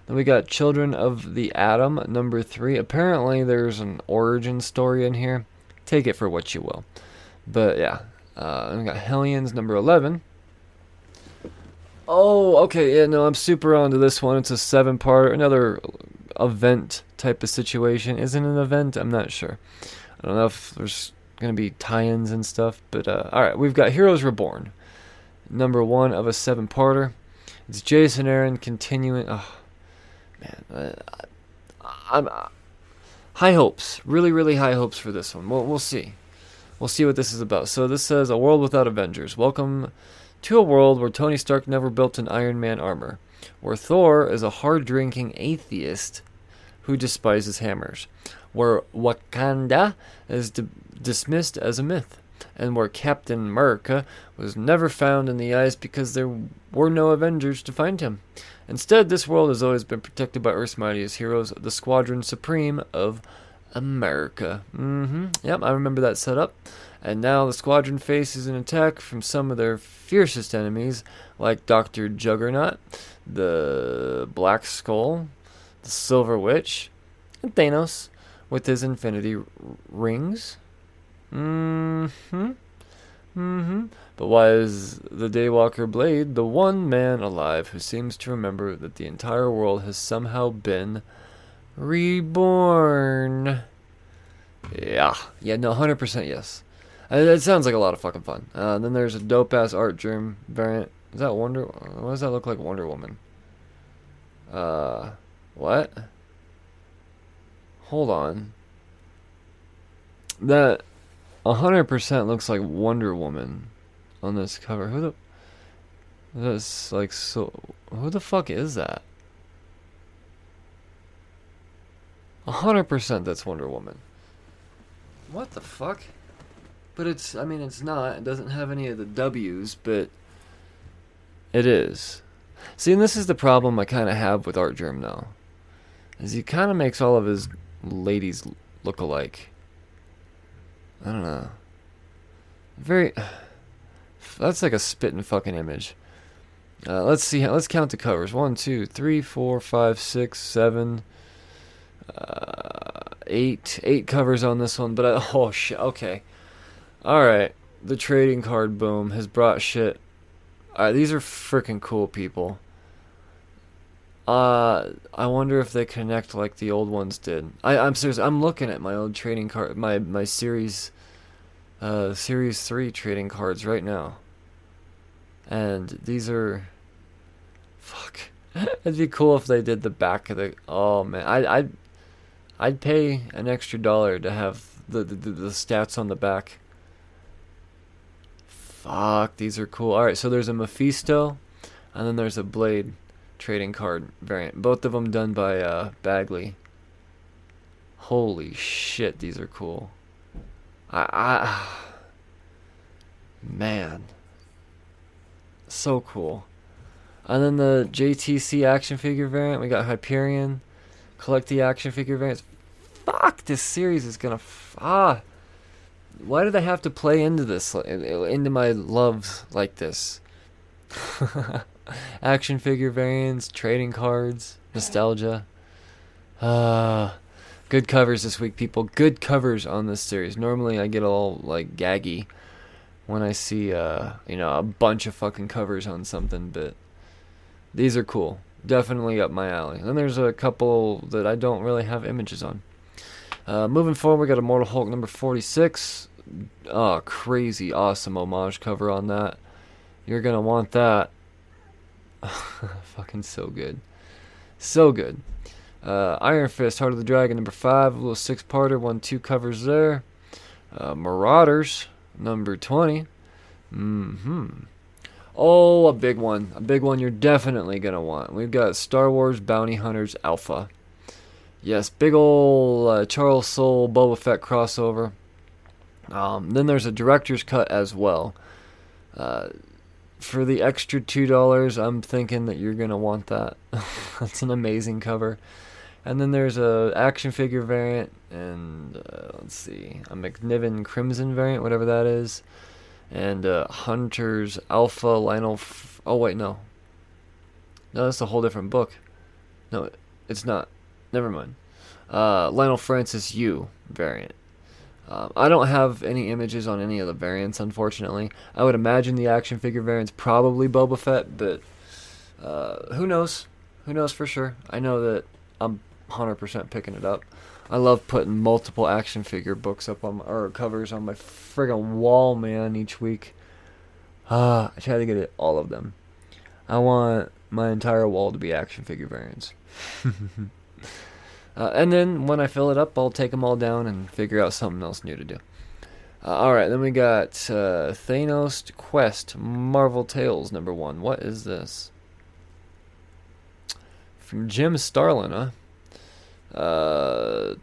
Then we got Children of the Atom, number three. Apparently, there's an origin story in here. Take it for what you will. But yeah. Uh, we got Hellions, number 11. Oh, okay. Yeah, no, I'm super onto this one. It's a seven part, another event type of situation. Is it an event? I'm not sure. I don't know if there's going to be tie ins and stuff. But uh, all right, we've got Heroes Reborn, number one of a seven parter. It's Jason Aaron continuing. Oh, man. Uh, I'm. Uh, high hopes. Really, really high hopes for this one. We'll, we'll see. We'll see what this is about. So this says A World Without Avengers. Welcome to a world where Tony Stark never built an Iron Man armor, where Thor is a hard drinking atheist who despises hammers, where Wakanda is dismissed as a myth, and where Captain America was never found in the ice because there were no Avengers to find him. Instead, this world has always been protected by Earth's mightiest heroes, the Squadron Supreme of America. Mm-hmm. Yep, I remember that setup. And now the squadron faces an attack from some of their fiercest enemies, like Dr. Juggernaut, the Black Skull, the Silver Witch, and Thanos with his infinity rings. Mm-hmm. Mm-hmm. But why is the Daywalker Blade the one man alive who seems to remember that the entire world has somehow been reborn? Yeah. Yeah, no, 100% yes. Uh, it sounds like a lot of fucking fun. Uh, then there's a dope ass Artgerm variant. Is that Wonder? What does that look like? Wonder Woman. Uh, what? Hold on. That 100% looks like Wonder Woman on this cover. Who the? That's like so. Who the fuck is that? 100% that's Wonder Woman. What the fuck? But it's, I mean, it's not. It doesn't have any of the W's, but it is. See, and this is the problem I kind of have with Artgerm now. Is he kind of makes all of his ladies look alike. I don't know. Very. That's like a spitting fucking image. Uh, let's see. Let's count the covers. One, two, three, four, five, six, seven, uh, eight. Eight covers on this one. But I, oh shit. Okay. Alright, the trading card boom has brought shit. Alright, these are freaking cool people. Uh, I wonder if they connect like the old ones did. I, I'm serious. I'm looking at my old trading card, my my series, uh, series three trading cards right now. And these are, fuck. It'd be cool if they did the back of the. Oh man, I I, I'd, I'd pay an extra dollar to have the the, the stats on the back. Fuck, these are cool. Alright, so there's a Mephisto, and then there's a Blade trading card variant. Both of them done by uh, Bagley. Holy shit, these are cool. I, I man, so cool. And then the JTC action figure variant, we got Hyperion. Collect the action figure variants. Fuck, this series is gonna. F- ah, why do they have to play into this into my loves like this action figure variants trading cards nostalgia uh good covers this week people good covers on this series normally i get all like gaggy when i see uh you know a bunch of fucking covers on something but these are cool definitely up my alley and there's a couple that i don't really have images on uh, moving forward, we got Immortal Hulk number 46. Oh, crazy awesome homage cover on that. You're to want that. Fucking so good. So good. Uh, Iron Fist, Heart of the Dragon number 5, a little six parter, one, two covers there. Uh, Marauders number 20. Mm hmm. Oh, a big one. A big one you're definitely going to want. We've got Star Wars Bounty Hunters Alpha. yes, big ol' uh, Charles Soule Boba Fett crossover. Um, then there's a director's cut as well. Uh, for the extra two dollars, I'm thinking that you're gonna want that. That's an amazing cover. And then there's a action figure variant, and uh, let's see, a McNiven Crimson variant, whatever that is, and uh, Hunter's Alpha Leinil. F- oh wait, no, no, that's a whole different book. No, it's not. Never mind. Uh, Leinil Francis Yu variant. Um, I don't have any images on any of the variants, unfortunately. I would imagine the action figure variant's probably Boba Fett, but uh, who knows? Who knows for sure? I know that I'm 100% picking it up. I love putting multiple action figure books up on my, or covers on my friggin' wall, man, each week. Ah, I try to get it, all of them. I want my entire wall to be action figure variants. Uh, and then when I fill it up, I'll take them all down and figure out something else new to do. Uh, all right, then we got uh, Thanos Quest Marvel Tales number one. What is this? From Jim Starlin, huh? Uh,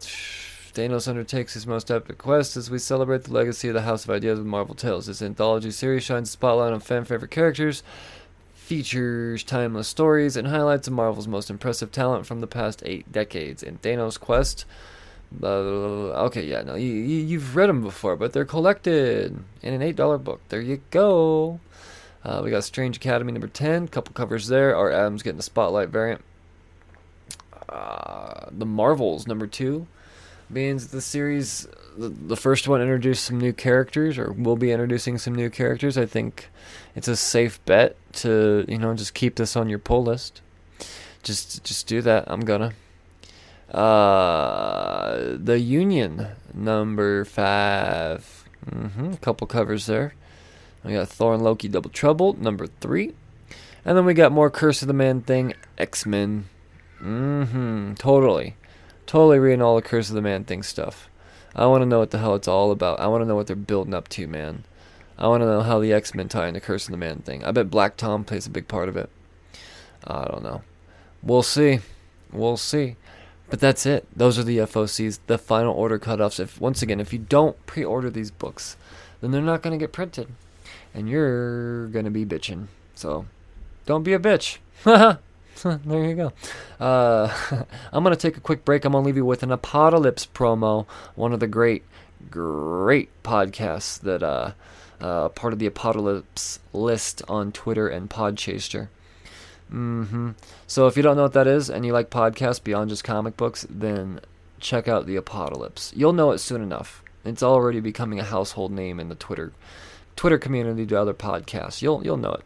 Thanos undertakes his most epic quest as we celebrate the legacy of the House of Ideas with Marvel Tales. This anthology series shines a spotlight on fan favorite characters features timeless stories and highlights of Marvel's most impressive talent from the past eight decades. In Thanos Quest, okay, yeah, no, you, you, have read them before, but they're collected in an $8 book. There you go. Uh, we got Strange Academy number 10, couple covers there. Art Adams getting the Spotlight variant. Uh, the Marvels number 2 means the series, the, the first one introduced some new characters, or will be introducing some new characters. I think it's a safe bet to you know just keep this on your pull list. Just just do that. I'm gonna. Uh, the Union number 5 mm-hmm, a couple covers there. We got Thor and Loki Double Trouble number three, and then we got more Curse of the Man Thing X Men. Mm-hmm. Totally, totally reading all the Curse of the Man Thing stuff. I want to know what the hell it's all about. I want to know what they're building up to, man. I want to know how the X Men tie into the Curse of the Man thing. I bet Black Tom plays a big part of it. I don't know. We'll see. We'll see. But that's it. Those are the FOCs, the final order cutoffs. If once again, if you don't pre-order these books, then they're not going to get printed, and you're going to be bitching. So, don't be a bitch. there you go. Uh, I'm going to take a quick break. I'm going to leave you with an Apocalypse promo, one of the great, great podcasts that uh, uh, part of the Apocalypse list on Twitter and Podchaser. Mm-hmm. So if you don't know what that is and you like podcasts beyond just comic books, then check out the Apocalypse. You'll know it soon enough. It's already becoming a household name in the Twitter Twitter community to other podcasts. You'll you'll know it.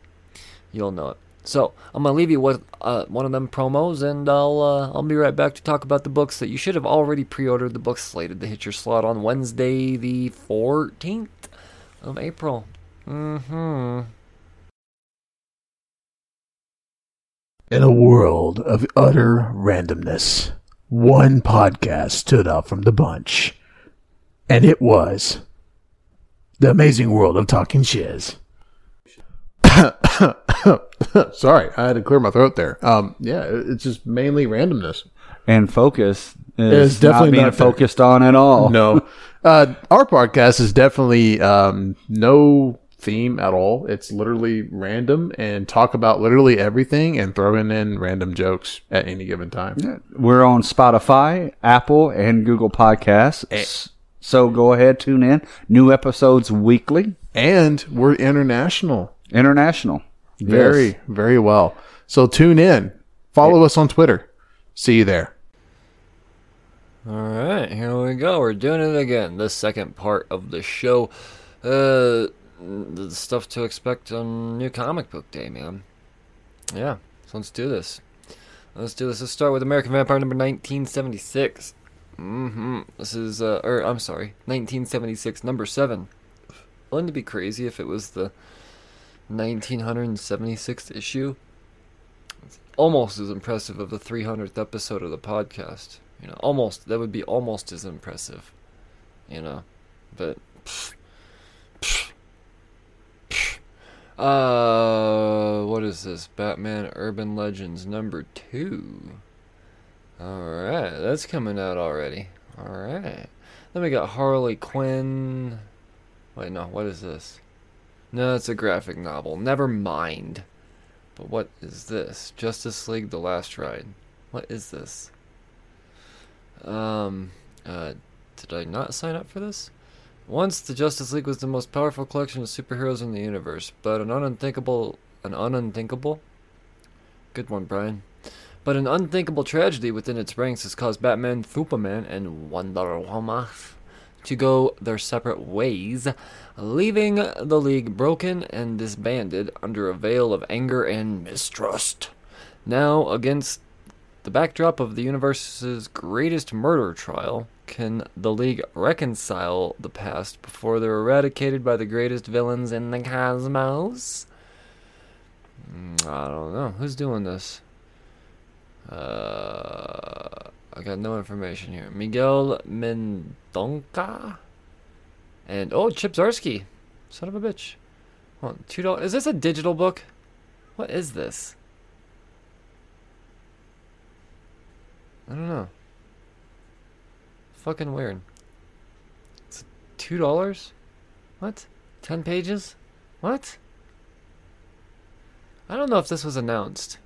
You'll know it. So I'm gonna leave you with uh, one of them promos, and I'll uh, I'll be right back to talk about the books that you should have already pre-ordered. The books slated to hit your slot on Wednesday the 14th of April. Mm-hmm. In a world of utter randomness, one podcast stood out from the bunch. And it was The Amazing World of Talking Shiz. Sorry, I had to clear my throat there. Um, yeah, it's just mainly randomness. And focus is It's definitely not being not focused on at all. No, uh, our podcast is definitely um, no theme at all. It's literally random and talk about literally everything and throwing in random jokes at any given time. We're on Spotify, Apple, and Google Podcasts. S- So go ahead, tune in. New episodes weekly. And we're international. International. Very, Yes. very well. So tune in. Follow us on Twitter. See you there. All right, here we go. We're doing it again. The second part of the show. Uh, the stuff to expect on New Comic Book Day, man. Yeah, so let's do this. Let's do this. Let's start with American Vampire number 1976. Mm-hmm. This is, uh, or I'm sorry, 1976, number seven. Wouldn't it be crazy if it was the 1976th issue? It's almost as impressive of the 300th episode of the podcast. You know, almost that would be almost as impressive. You know, but. Uh, what is this? Batman Urban Legends number two. Alright, that's coming out already. Alright. Then we got Harley Quinn. Wait, no, what is this? No, it's a graphic novel. Never mind. But what is this? Justice League The Last Ride. What is this? Um, uh, did I not sign up for this? Once the Justice League was the most powerful collection of superheroes in the universe, but an unthinkable, an unthinkable. Good one, Brian. But an unthinkable tragedy within its ranks has caused Batman, Superman, and Wonder Woman to go their separate ways, leaving the League broken and disbanded under a veil of anger and mistrust. Now, against the backdrop of the universe's greatest murder trial, can the League reconcile the past before they're eradicated by the greatest villains in the cosmos? Mm, I don't know. Who's doing this? Uh, I got no information here. Miguel Mendonca? And, oh, Chip Zdarsky. Son of a bitch. Hold on, two dollars. Is this a digital book? What is this? I don't know. Fucking weird. It's two dollars? What? Ten pages? What? I don't know if this was announced.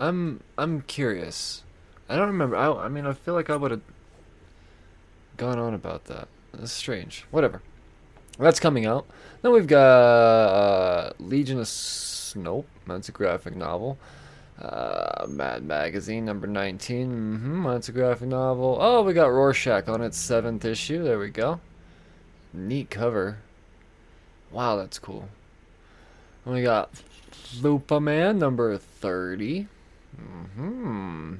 I'm I'm curious. I don't remember. I, I mean, I feel like I would have gone on about that. That's strange. Whatever. That's coming out. Then we've got uh, Legion of Snope. That's a graphic novel. Uh, Mad Magazine number 19. Mm-hmm, that's a graphic novel. Oh, we got Rorschach on its seventh issue. There we go. Neat cover. Wow, that's cool. And we got Lupa Man number 30. Hmm.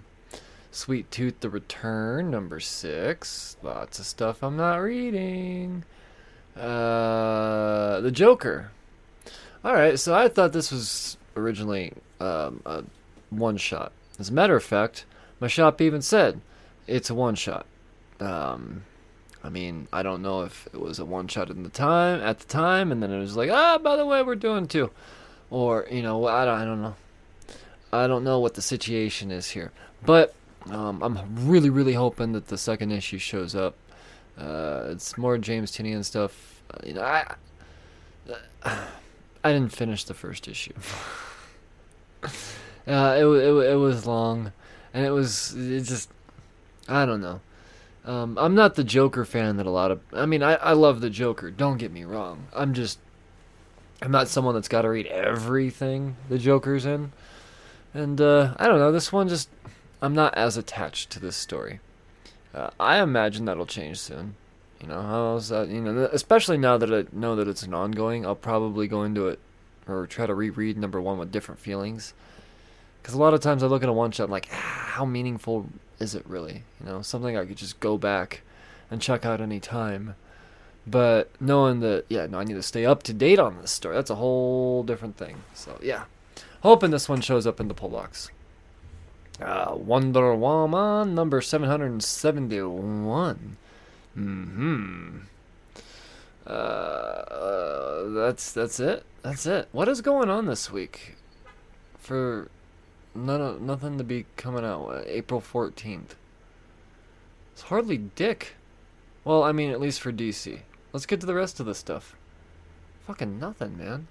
Sweet Tooth the Return, number six. Lots of stuff I'm not reading. Uh, the Joker. All right, so I thought this was originally um, a one shot. As a matter of fact, my shop even said it's a one shot. Um, I mean, I don't know if it was a one shot in the time at the time, and then it was like, ah, by the way, we're doing two, or you know, I don't, I don't know. I don't know what the situation is here, but um, I'm really, really hoping that the second issue shows up. Uh, it's more James Tynion stuff. Uh, you know, I I didn't finish the first issue. uh, it, it it was long, and it was it just I don't know. Um, I'm not the Joker fan that a lot of. I mean, I I love the Joker. Don't get me wrong. I'm just I'm not someone that's got to read everything the Joker's in. And uh, I don't know, this one just I'm not as attached to this story. Uh, I imagine that'll change soon. You know, how's that? You know, especially now that I know that it's an ongoing, I'll probably go into it or try to reread number one with different feelings. Because a lot of times I look at a one shot, like, ah, how meaningful is it really? You know, something I could just go back and check out any time. But knowing that, yeah, no, I need to stay up to date on this story. That's a whole different thing. So yeah, hoping this one shows up in the pull box. Uh, Wonder Woman number 771. Hmm. Uh, that's that's it. That's it. What is going on this week? For none of, nothing to be coming out. April 14th. It's hardly dick. Well, I mean, at least for DC. Let's get to the rest of the stuff. Fucking nothing, man.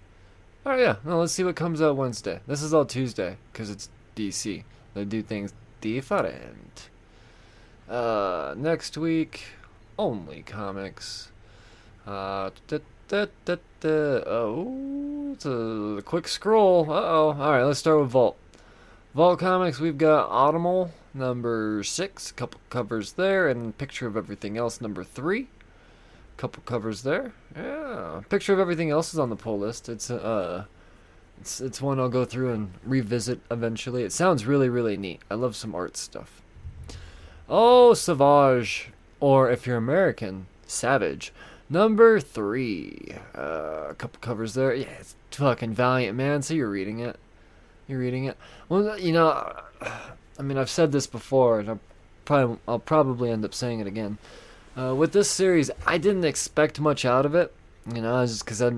Oh yeah, no, let's see what comes out Wednesday. This is all Tuesday because it's DC. They do things different. Uh, next week, only comics. Uh, da, da, da, da. oh, it's a quick scroll. Uh oh. All right, let's start with Vault. Vault Comics, we've got Autumnal number six, a couple covers there, and Picture of Everything Else number three. Couple covers there. Yeah. Picture of Everything Else is on the pull list. It's uh it's it's one I'll go through and revisit eventually. It sounds really really neat. I love some art stuff. Oh, Savage, or if you're American, Savage. Number three. Uh, a couple covers there. Yeah, it's fucking Valiant, man. So you're reading it. You're reading it. Well, you know, I mean, I've said this before, and I'll probably, I'll probably end up saying it again. Uh, with this series, I didn't expect much out of it. You know, just because I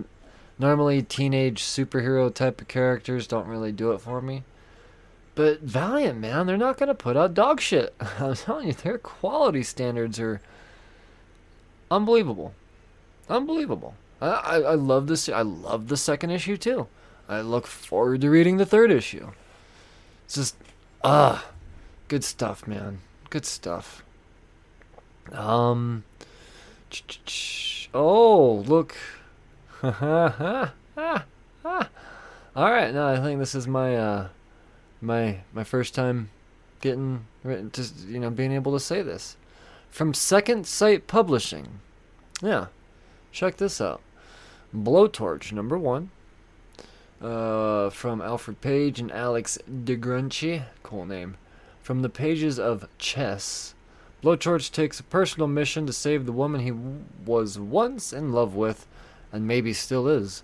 normally teenage superhero type of characters don't really do it for me. But Valiant, man, they're not gonna put out dog shit. I'm telling you, their quality standards are unbelievable, unbelievable. I, I, I love this. I love the second issue too. I look forward to reading the third issue. It's just, ah, good stuff, man. Good stuff. Um, oh, look. All right, now I think this is my uh my my first time getting just you know being able to say this from Second Sight Publishing. Yeah, check this out. Blowtorch number one. Uh, from Alfred Page and Alex DeGrunchi. Cool name. From the pages of Chess, Blowtorch takes a personal mission to save the woman he was once in love with, and maybe still is,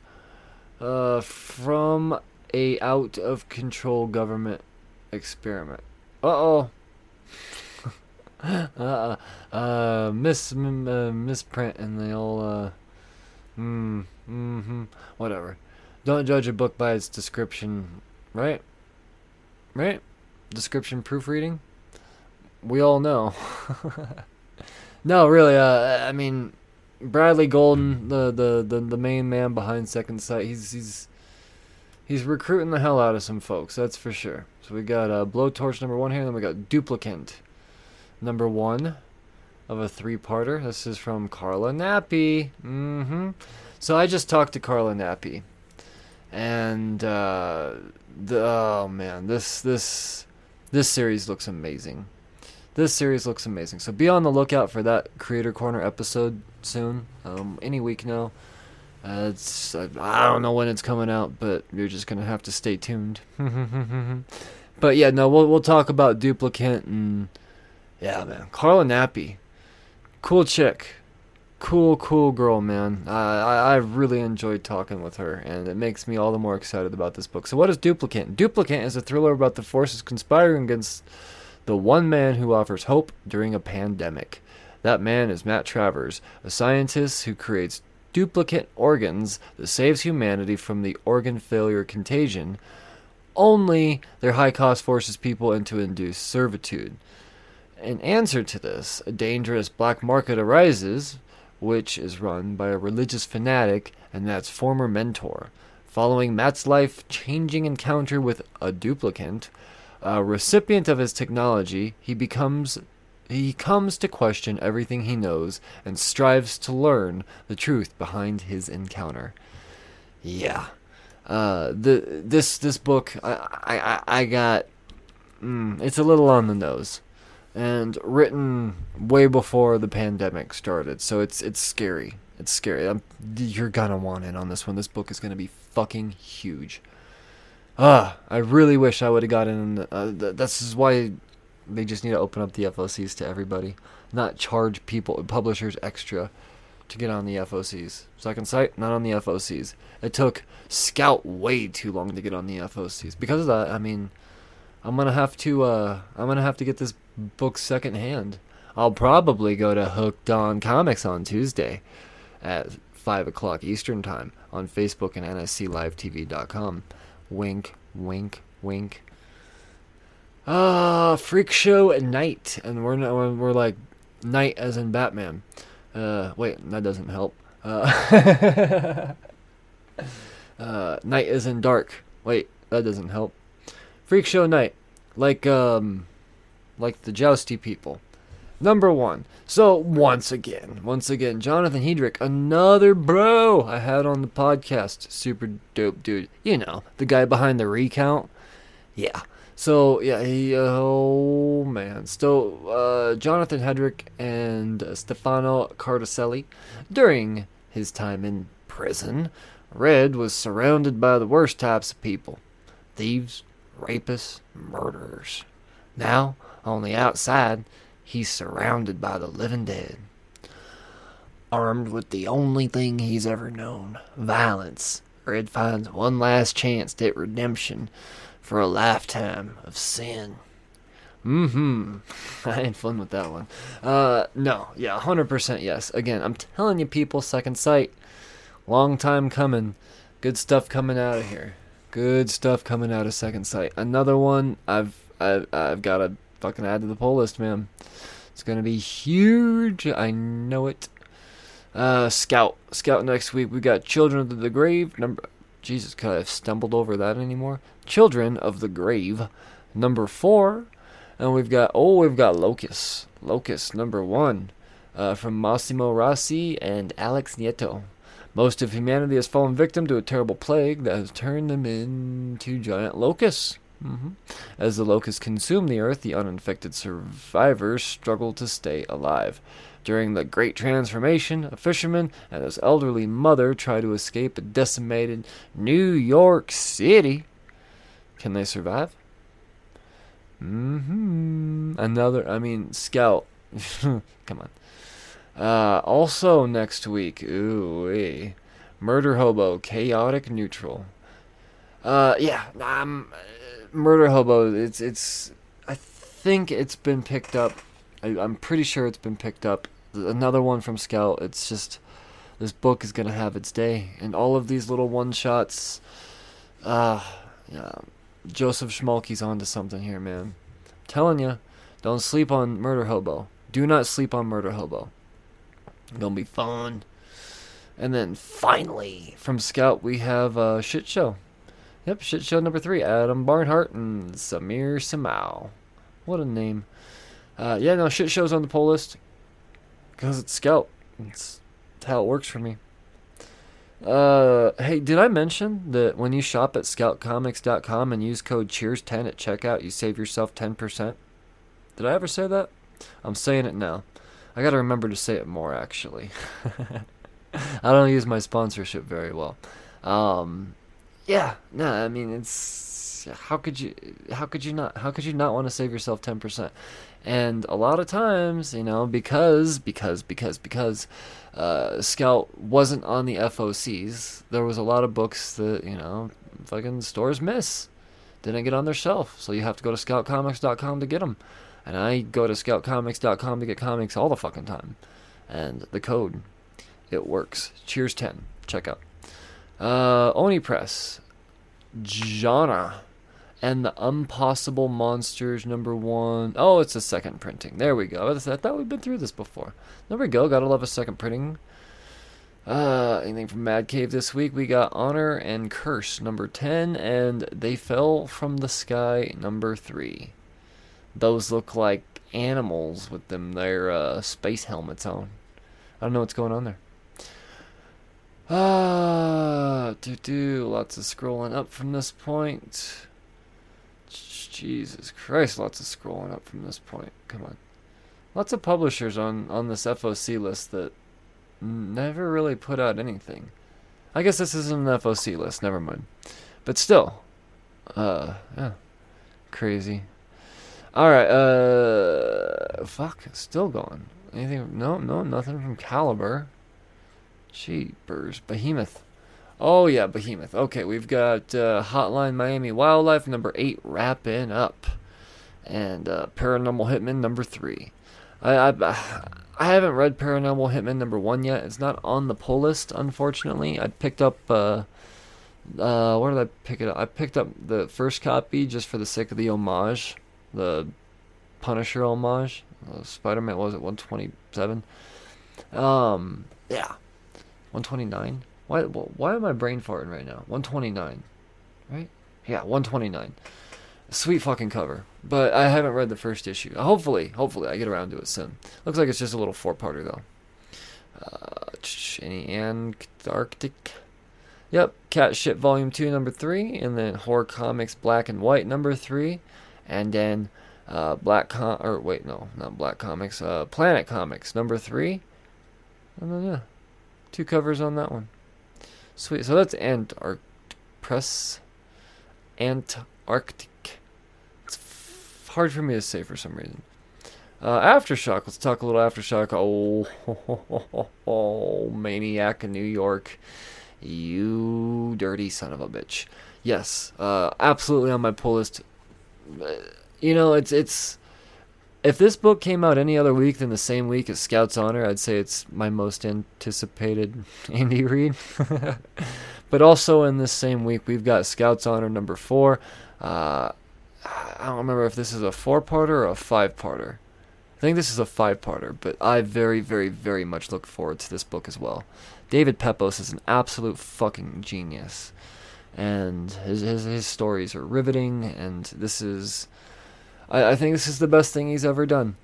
uh, from a out of control government experiment. Uh oh. uh, uh, miss, m- uh, misprint in the old, uh, mm, mm-hmm, whatever. Don't judge a book by its description, right? Right? Description proofreading? We all know. no, really, uh, I mean, Bradley Golden, the, the, the, the main man behind Second Sight, he's, he's, he's recruiting the hell out of some folks, that's for sure. So we got uh, Blowtorch number one here, and then we got Duplicant number one of a three-parter. This is from Carla Nappi. Mm-hmm. So I just talked to Carla Nappi, and uh, the oh man, this this this series looks amazing. This series looks amazing. So be on the lookout for that Creator Corner episode soon. Um, any week now. Uh, it's I, I don't know when it's coming out, but you're just gonna have to stay tuned. but yeah, no, we'll we'll talk about Duplicant and yeah, man, Carla Nappi, cool chick, cool cool girl, man. I I I really enjoyed talking with her, and it makes me all the more excited about this book. So what is Duplicant? Duplicant is a thriller about the forces conspiring against the one man who offers hope during a pandemic. That man is Matt Travers, a scientist who creates duplicate organs that saves humanity from the organ failure contagion. Only their high cost forces people into induced servitude. In answer to this, a dangerous black market arises, which is run by a religious fanatic and Matt's former mentor. Following Matt's life changing encounter with a duplicant, a recipient of his technology, he becomes he comes to question everything he knows and strives to learn the truth behind his encounter. Yeah, uh, the this this book I I I got mm, it's a little on the nose, and written way before the pandemic started, so it's it's scary. It's scary. I'm, you're gonna want in on this one. This book is gonna be fucking huge. Ah, I really wish I would have gotten. Uh, th- this is why they just need to open up the FOCs to everybody, not charge people publishers extra to get on the FOCs. Second Sight, not on the FOCs. It took Scout way too long to get on the FOCs. Because of that, I mean, I'm gonna have to. Uh, I'm gonna have to get this book secondhand. I'll probably go to Hooked on Comics on Tuesday at five o'clock Eastern time on Facebook and NSCLiveTV.com. Wink, wink, wink. Ah, freak show at night, and we're not, we're like Knight as in Batman. Uh, wait, that doesn't help. Uh, uh, Knight is in dark. Wait, that doesn't help. Freak show Knight, like um, like the jousty people. Number one. So once again, once again, Jonathan Hedrick, another bro I had on the podcast. Super dope dude. You know, the guy behind the recount. Yeah. So yeah, he oh man. So uh, Jonathan Hedrick and uh, Stefano Cardoselli, during his time in prison, Red was surrounded by the worst types of people: thieves, rapists, murderers. Now, on the outside, he's surrounded by the living dead. Armed with the only thing he's ever known violence, Red finds one last chance at redemption for a lifetime of sin. Mm hmm. I had fun with that one. Uh, no, yeah, 100% yes. Again, I'm telling you, people, Second Sight. Long time coming. Good stuff coming out of here. Good stuff coming out of Second Sight. Another one I've I've, I've got to fucking add to the poll list, man. It's gonna be huge. I know it. Uh, Scout. Scout next week. We got Children of the Grave. Number. Jesus, could I have stumbled over that anymore? Children of the Grave. Number four. And we've got, oh, we've got Locust. Locust, number one. Uh, from Massimo Rossi and Alex Nieto. Most of humanity has fallen victim to a terrible plague that has turned them into giant locusts. Hmm As the locusts consume the earth, the uninfected survivors struggle to stay alive. During the Great Transformation, a fisherman and his elderly mother try to escape a decimated New York City. Can they survive? Mm-hmm. Another, I mean, Scout. Come on. Uh, also next week, ooh, Murder Hobo, Chaotic Neutral. Uh, yeah, um, Murder Hobo. It's it's. I think it's been picked up. I, I'm pretty sure it's been picked up. Another one from Scout. It's just this book is gonna have its day, and all of these little one shots. Uh, yeah, Joseph Schmalke's onto something here, man. telling you, don't sleep on Murder Hobo. Do not sleep on Murder Hobo. Gonna be fun. And then finally, from Scout, we have uh, Shit Show. Yep, Shit Show number three. Adam Barnhardt and Samir Simão. What a name. Uh, yeah, no, Shit Show's on the poll list. Because it's Scout. It's, it's how it works for me. Uh, hey, did I mention that when you shop at scoutcomics.com and use code CHEERS10 at checkout, you save yourself 10%? Did I ever say that? I'm saying it now. I gotta remember to say it more, actually. I don't use my sponsorship very well. Um, yeah, no, I mean it's how could you how could you not how could you not want to save yourself 10%? And a lot of times, you know, because because because because uh, Scout wasn't on the FOCs, there was a lot of books that, you know, fucking stores miss. Didn't get on their shelf, so you have to go to scoutcomics.com to get them. And I go to scoutcomics.com to get comics all the fucking time. And the code, it works. Cheers 10. Check out. Uh, Oni Press, Jonna, and the Impossible Monsters number one. Oh, it's a second printing. There we go. I thought we'd been through this before. There we go. Gotta love a second printing. Uh, anything from Mad Cave this week? We got Honor and Curse number 10, and They Fell from the Sky number 3. Those look like animals with them their uh, space helmets on. I don't know what's going on there. Ah, do do lots of scrolling up from this point. Jesus Christ, lots of scrolling up from this point. Come on, lots of publishers on on this FOC list that never really put out anything. I guess this isn't an FOC list. Never mind, but still, uh, yeah, crazy. All right, uh, fuck, still going. Anything? No, no, nothing from Caliber. Jeepers, Behemoth. Oh yeah, Behemoth. Okay, we've got uh, Hotline Miami Wildlife number eight wrapping up, and uh, Paranormal Hitman number three. I, I I haven't read Paranormal Hitman number one yet. It's not on the pull list, unfortunately. I picked up. Uh, uh, where did I pick it up? I picked up the first copy just for the sake of the homage, the Punisher homage. Uh, Spider-Man was it 127? Um, yeah. 129. Why why am I brain farting right now? 129. Right? Yeah, 129. Sweet fucking cover. But I haven't read the first issue. Hopefully, hopefully I get around to it soon. Looks like it's just a little four-parter though. Uh, any Antarctic. Yep, Cat Shit Volume 2 number 3 and then Horror Comics Black and White number 3 and then uh, Black Com or wait, no, not Black Comics, uh, Planet Comics number 3. And then yeah, Two covers on that one. Sweet. So that's Antarctic Press. Antarctic. It's f- hard for me to say for some reason. Uh, Aftershock. Let's talk a little Aftershock. Oh, oh, oh, Maniac in New York. You dirty son of a bitch. Yes, uh, absolutely on my pull list. You know, it's it's if this book came out any other week than the same week as Scout's Honor, I'd say it's my most anticipated indie read. But also in this same week, we've got Scouts Honor number four. Uh, I don't remember if this is a four-parter or a five-parter. I think this is a five-parter, but I very, very, very much look forward to this book as well. David Pepose is an absolute fucking genius, and his his, his stories are riveting. And this is, I, I think this is the best thing he's ever done.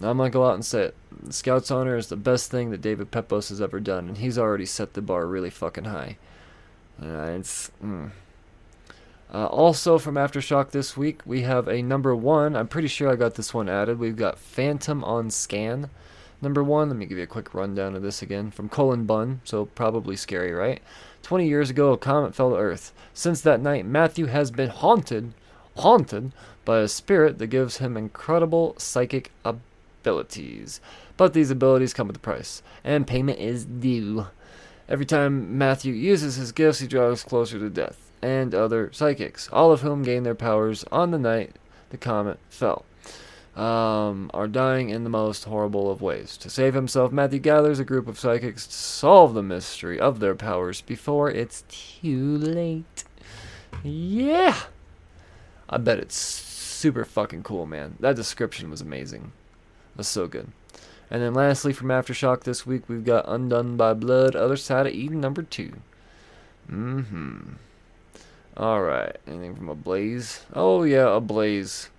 I'm gonna go out and say it. Scouts Honor is the best thing that David Pepose has ever done, and he's already set the bar really fucking high. Uh, it's. Mm. Uh, also from Aftershock this week, we have a number one. I'm pretty sure I got this one added. We've got Phantom on Scan. Number one, let me give you a quick rundown of this again. From Cullen Bunn, so probably scary, right? 20 years ago, a comet fell to Earth. Since that night, Matthew has been haunted, haunted by a spirit that gives him incredible psychic abilities. But these abilities come with a price, and payment is due. Every time Matthew uses his gifts, he draws closer to death and other psychics, all of whom gain their powers on the night the comet fell, um, are dying in the most horrible of ways. To save himself, Matthew gathers a group of psychics to solve the mystery of their powers before it's too late. Yeah! I bet it's super fucking cool, man. That description was amazing. It was so good. And then lastly, from Aftershock this week, we've got Undone by Blood, Other Side of Eden number two. Mm hmm. Alright, anything from Ablaze? Oh, yeah, Ablaze.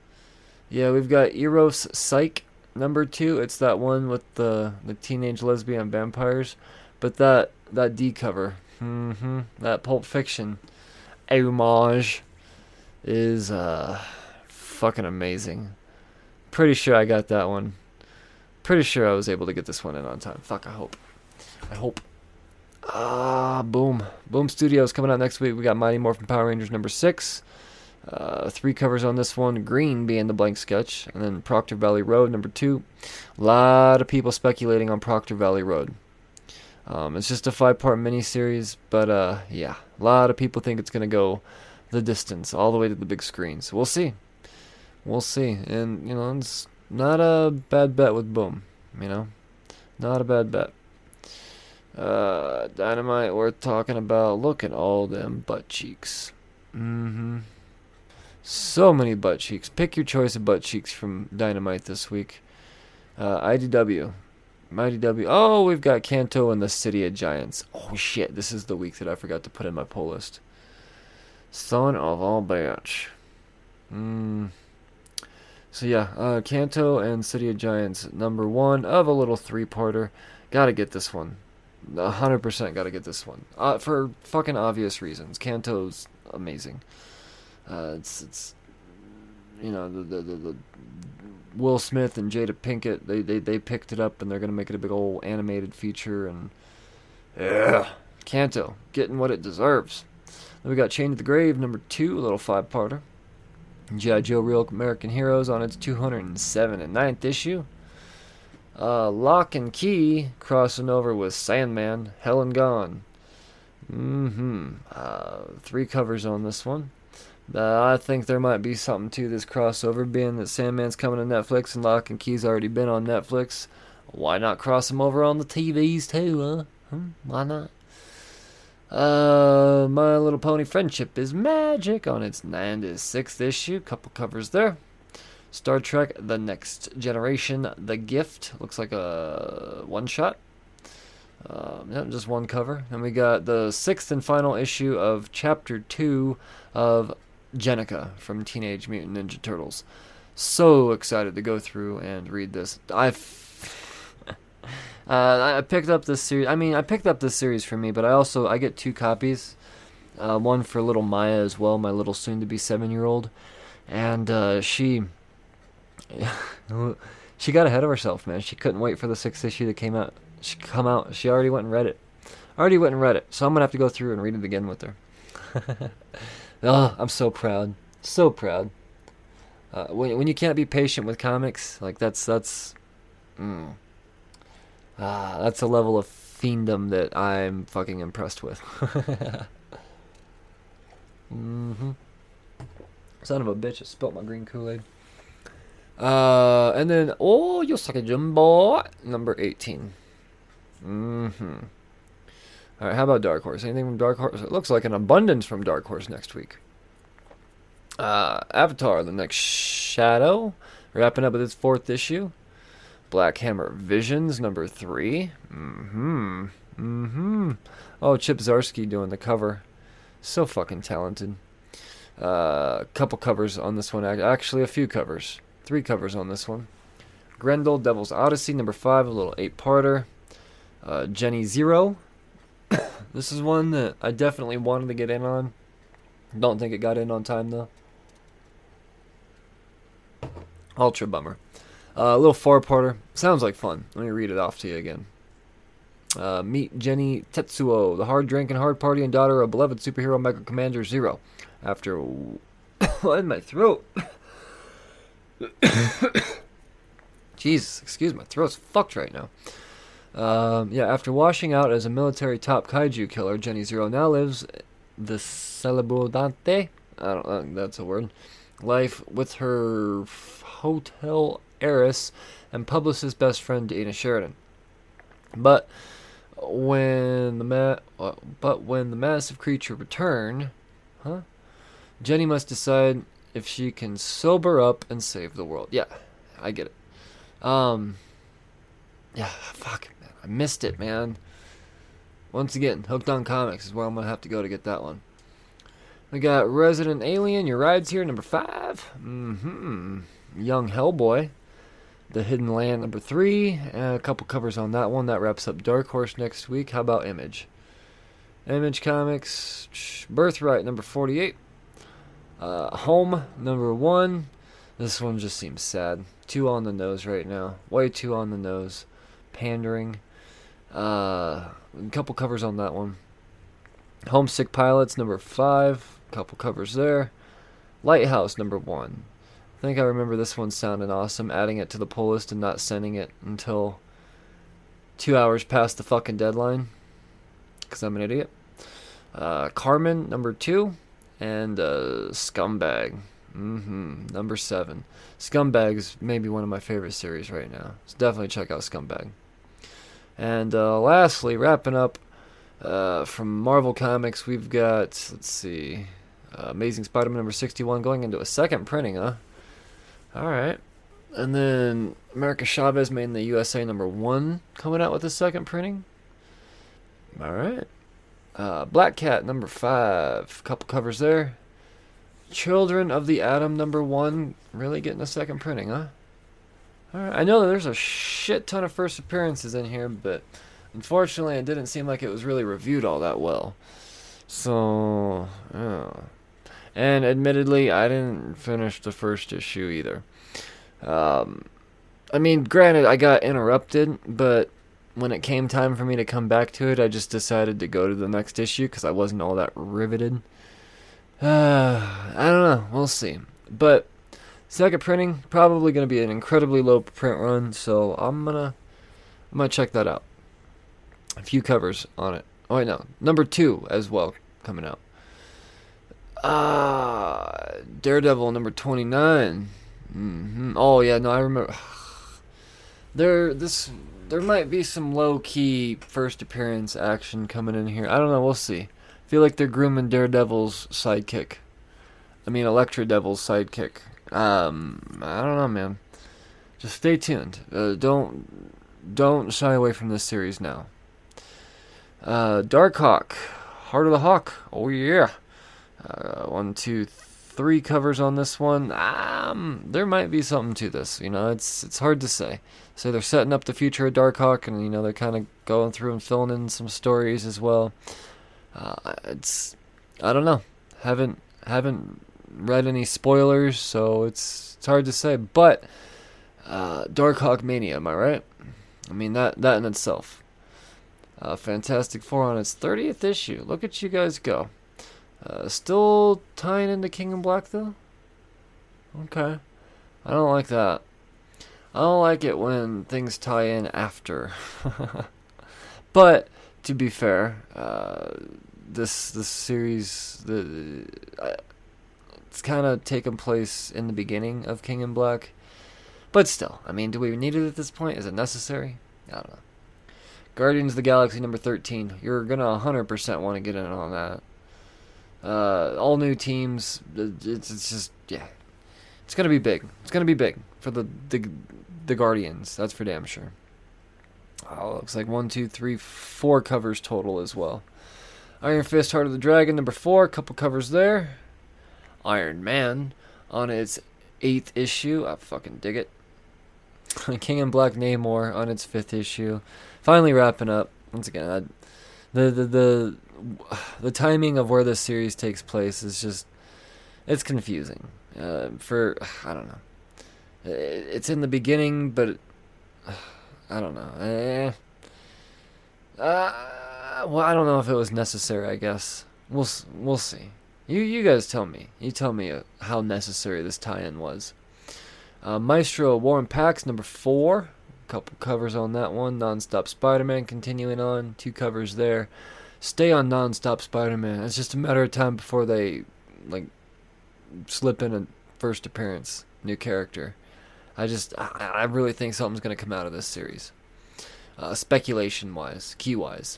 Yeah, we've got Eros Psyche number two. It's that one with the, the teenage lesbian vampires. But that, that D cover, mm-hmm, that Pulp Fiction homage is uh, fucking amazing. Pretty sure I got that one. Pretty sure I was able to get this one in on time. Fuck, I hope. I hope. Ah, boom. Boom Studios coming out next week. We got Mighty Morphin Power Rangers number six. Uh, three covers on this one. Green being the blank sketch, and then Proctor Valley Road number two. A lot of people speculating on Proctor Valley Road. Um, it's just a five-part miniseries, but uh, yeah, a lot of people think it's gonna go the distance, all the way to the big screen. So we'll see. We'll see. And you know, it's not a bad bet with Boom. You know, not a bad bet. Uh, dynamite worth talking about. Look at all them butt cheeks. Mm-hmm. So many butt cheeks. Pick your choice of butt cheeks from Dynamite this week. Uh, IDW. W. Oh, we've got Canto and the City of Giants. Oh shit, this is the week that I forgot to put in my poll list. Son of a bitch. Mm. So yeah, uh, Canto and City of Giants, number one of a little three-parter. Gotta get this one. 100% gotta get this one. Uh, for fucking obvious reasons. Canto's amazing. Uh, it's, it's, you know, the, the, the, the Will Smith and Jada Pinkett, they, they, they picked it up and they're gonna make it a big old animated feature and, yeah. Canto, getting what it deserves. Then we got Chain to the Grave, number two, a little five-parter. G.I. Joe Real American Heroes on its 207 and 9th issue. Uh, Locke and Key crossing over with Sandman, Hell and Gone. Mm-hmm. Uh, three covers on this one. Uh, I think there might be something to this crossover, being that Sandman's coming to Netflix and Locke and Key's already been on Netflix. Why not cross them over on the TVs too, huh? Hmm? Why not? Uh, My Little Pony Friendship is Magic on its 96th issue. Couple covers there. Star Trek The Next Generation The Gift. Looks like a one shot. Um, yeah, just one cover. And we got the sixth and final issue of Chapter 2 of Jennika from Teenage Mutant Ninja Turtles. So excited to go through and read this. I've. Uh, I picked up this series. I mean, I picked up this series for me, but I also I get two copies. Uh, one for little Maya as well, my little soon-to-be seven-year-old, and uh, she she got ahead of herself, man. She couldn't wait for the sixth issue that came out. She come out. She already went and read it. Already went and read it. So I'm gonna have to go through and read it again with her. oh, I'm so proud. So proud. Uh, when when you can't be patient with comics, like that's that's, mm, ah, that's a level of fiendom that I'm fucking impressed with. mm-hmm. Son of a bitch! I spilt my green Kool Aid. Uh, and then, oh, Usagi Yojimbo, number 18. Mm-hmm. All right, how about Dark Horse? Anything from Dark Horse? It looks like an abundance from Dark Horse next week. Uh, Avatar: The Next Shadow, wrapping up with its fourth issue. Black Hammer Visions number three. Mm-hmm. Mm-hmm. Oh, Chip Zdarsky doing the cover. So fucking talented. A uh, couple covers on this one. Actually, a few covers. Three covers on this one. Grendel, Devil's Odyssey, number five, a little eight-parter. Uh, Jenny Zero. this is one that I definitely wanted to get in on. Don't think it got in on time though. Ultra bummer. Uh, a little four-parter. Sounds like fun. Let me read it off to you again. Uh, meet Jenny Tetsuo, the hard drinking, hard partying daughter of beloved superhero Mega Commander Zero. After in my throat? Jesus, excuse my throat's fucked right now. Um, yeah, after washing out as a military top kaiju killer, Jenny Zero now lives the celebrodante. I don't that's a word. Life with her f- hotel heiress and publicist best friend Dana Sheridan. But when the ma- but when the massive creature return, huh? Jenny must decide if she can sober up and save the world. Yeah, I get it. Um, yeah, fuck, man, I missed it, man. Once again, Hooked on Comics is where I'm gonna have to go to get that one. We got Resident Alien. Your ride's here, number five. Mm-hmm. Young Hellboy. The Hidden Land, number three. And a couple covers on that one. That wraps up Dark Horse next week. How about Image? Image Comics. Birthright, number 48. Uh, Home, number one. This one just seems sad. Too on the nose right now. Way too on the nose. Pandering. Uh, a couple covers on that one. Homesick Pilots, number five. Couple covers there. Lighthouse, number one. I think I remember this one sounding awesome, adding it to the pull list and not sending it until two hours past the fucking deadline. Because I'm an idiot. Uh, Karmen, number two. And uh, Scumbag. hmm Number seven. Scumbag is maybe one of my favorite series right now. So definitely check out Scumbag. And uh, lastly, wrapping up uh, from Marvel Comics, we've got, let's see, uh, Amazing Spider Man number 61 going into a second printing, huh? Alright. And then America Chavez made in the USA number one coming out with a second printing. Alright. Uh, Black Cat number five, couple covers there. Children of the Atom number one, really getting a second printing, huh? Alright, I know there's a shit ton of first appearances in here, but unfortunately it didn't seem like it was really reviewed all that well. So, yeah. And admittedly, I didn't finish the first issue either. Um, I mean, granted, I got interrupted, but when it came time for me to come back to it, I just decided to go to the next issue because I wasn't all that riveted. Uh, I don't know. We'll see. But second printing probably going to be an incredibly low print run, so I'm gonna I'm gonna check that out. A few covers on it. Oh wait, no, number two as well coming out. Ah, Daredevil number twenty hmm Oh yeah, no, I remember. There, this, there might be some low key first appearance action coming in here. I don't know. We'll see. feel like they're grooming Daredevil's sidekick. I mean, Elektra Devil's sidekick. Um, I don't know, man. Just stay tuned. Uh, don't, don't shy away from this series now. Uh, Darkhawk, Heart of the Hawk. Oh yeah. Uh, one, two, three covers on this one. Um, there might be something to this. You know, it's it's hard to say. So they're setting up the future of Darkhawk, and you know they're kind of going through and filling in some stories as well. Uh, it's I don't know. Haven't haven't read any spoilers, so it's it's hard to say. But uh, Darkhawk Mania, am I right? I mean that that in itself. Uh, Fantastic Four on its 30th issue. Look at you guys go. Uh, still tying into King in Black though. Okay, I don't like that. I don't like it when things tie in after. but to be fair, uh, this this series the uh, it's kind of taken place in the beginning of King in Black. But still, I mean, do we need it at this point? Is it necessary? I don't know. Guardians of the Galaxy number 13. You're going to 100% want to get in on that. Uh, all new teams. It's, it's just, yeah. It's to be big. It's to be big for the, the, the Guardians. That's for damn sure. Oh, looks like one, two, three, four covers total as well. Iron Fist, Heart of the Dragon, number four, couple covers there. Iron Man on its eighth issue. I fucking dig it. King in Black Namor on its fifth issue. Finally wrapping up. Once again, I, the the the timing of where this series takes place is just it's confusing. Uh, for I don't know. It's in the beginning, but I don't know. Eh. Uh, well, I don't know if it was necessary. I guess we'll we'll see. You you guys tell me. You tell me uh, how necessary this tie-in was. Uh, Maestro War and Pax number four. Couple covers on that one. Non-stop Spider-Man continuing on. Two covers there. Stay on non-stop Spider-Man. It's just a matter of time before they like slip in a first appearance new character. I just I, really think something's gonna come out of this series. Uh, speculation wise, key wise.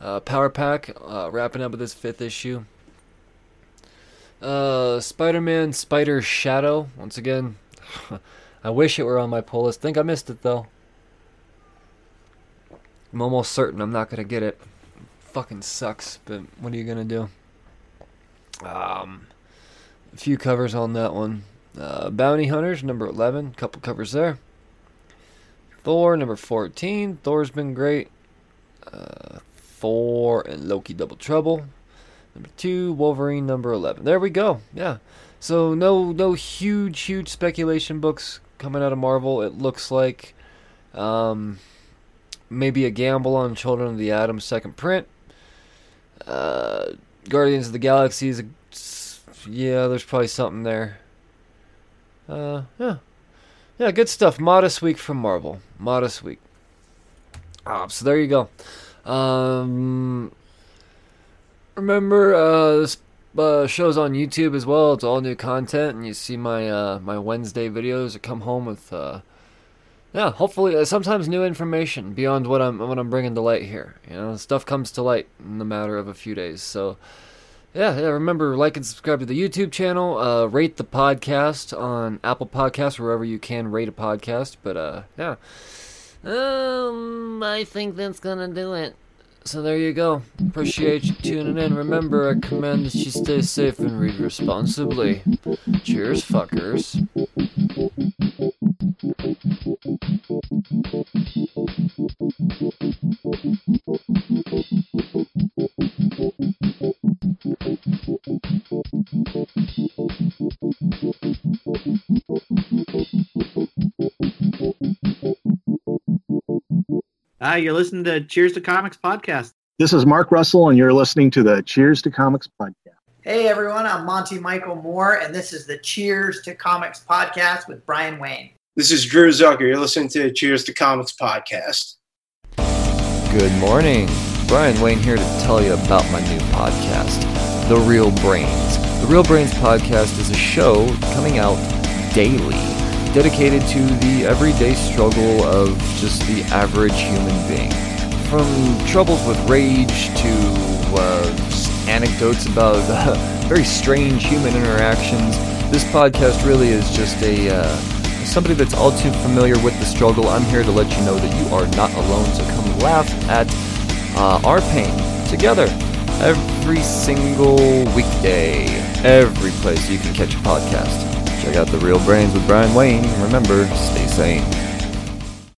Uh, Power Pack uh, wrapping up with this fifth issue. Uh, Spider-Man Spider Shadow once again. I wish it were on my pull list. Think I missed it though. I'm almost certain I'm not gonna get it. Fucking sucks, but what are you gonna do? Um, a few covers on that one. Uh, Bounty Hunters number 11, couple covers there. Thor number 14. Thor's been great. Uh, Thor and Loki Double Trouble. Number two, Wolverine number 11. There we go. Yeah. So no no huge huge speculation books coming out of Marvel. It looks like um, maybe a gamble on Children of the Atom second print. Uh, Guardians of the Galaxy is a, yeah, there's probably something there. Uh, yeah, yeah, good stuff. Modest week from Marvel. Modest week. Ah, so there you go. Um, remember, uh, this uh, show's on YouTube as well. It's all new content, and you see my uh, my Wednesday videos. I come home with, uh, yeah, hopefully uh, sometimes new information beyond what I'm what I'm bringing to light here. You know, stuff comes to light in the matter of a few days. So, yeah, yeah. Remember, like and subscribe to the YouTube channel. Uh, rate the podcast on Apple Podcasts wherever you can rate a podcast. But uh, yeah. Um, I think that's gonna do it. So there you go. Appreciate you tuning in. Remember, I recommend that you stay safe and read responsibly. Cheers, fuckers. Hi, you're listening to Cheers to Comics podcast. This is Mark Russell, and you're listening to the Cheers to Comics podcast. Hey everyone, I'm Monty Michael Moore, and this is the Cheers to Comics podcast with Brian Wayne. This is Drew Zucker. You're listening to Cheers to Comics podcast. Good morning. Brian Wayne here to tell you about my new podcast, The Real Brains. The Real Brains podcast is a show coming out daily dedicated to the everyday struggle of just the average human being. From troubles with rage to uh, anecdotes about uh, very strange human interactions, this podcast really is just a uh, somebody that's all too familiar with the struggle. I'm here to let you know that you are not alone, so come laugh at uh, our pain together every single weekday, every place you can catch a podcast. Check out The Real Brains with Brian Wayne. Remember, stay sane.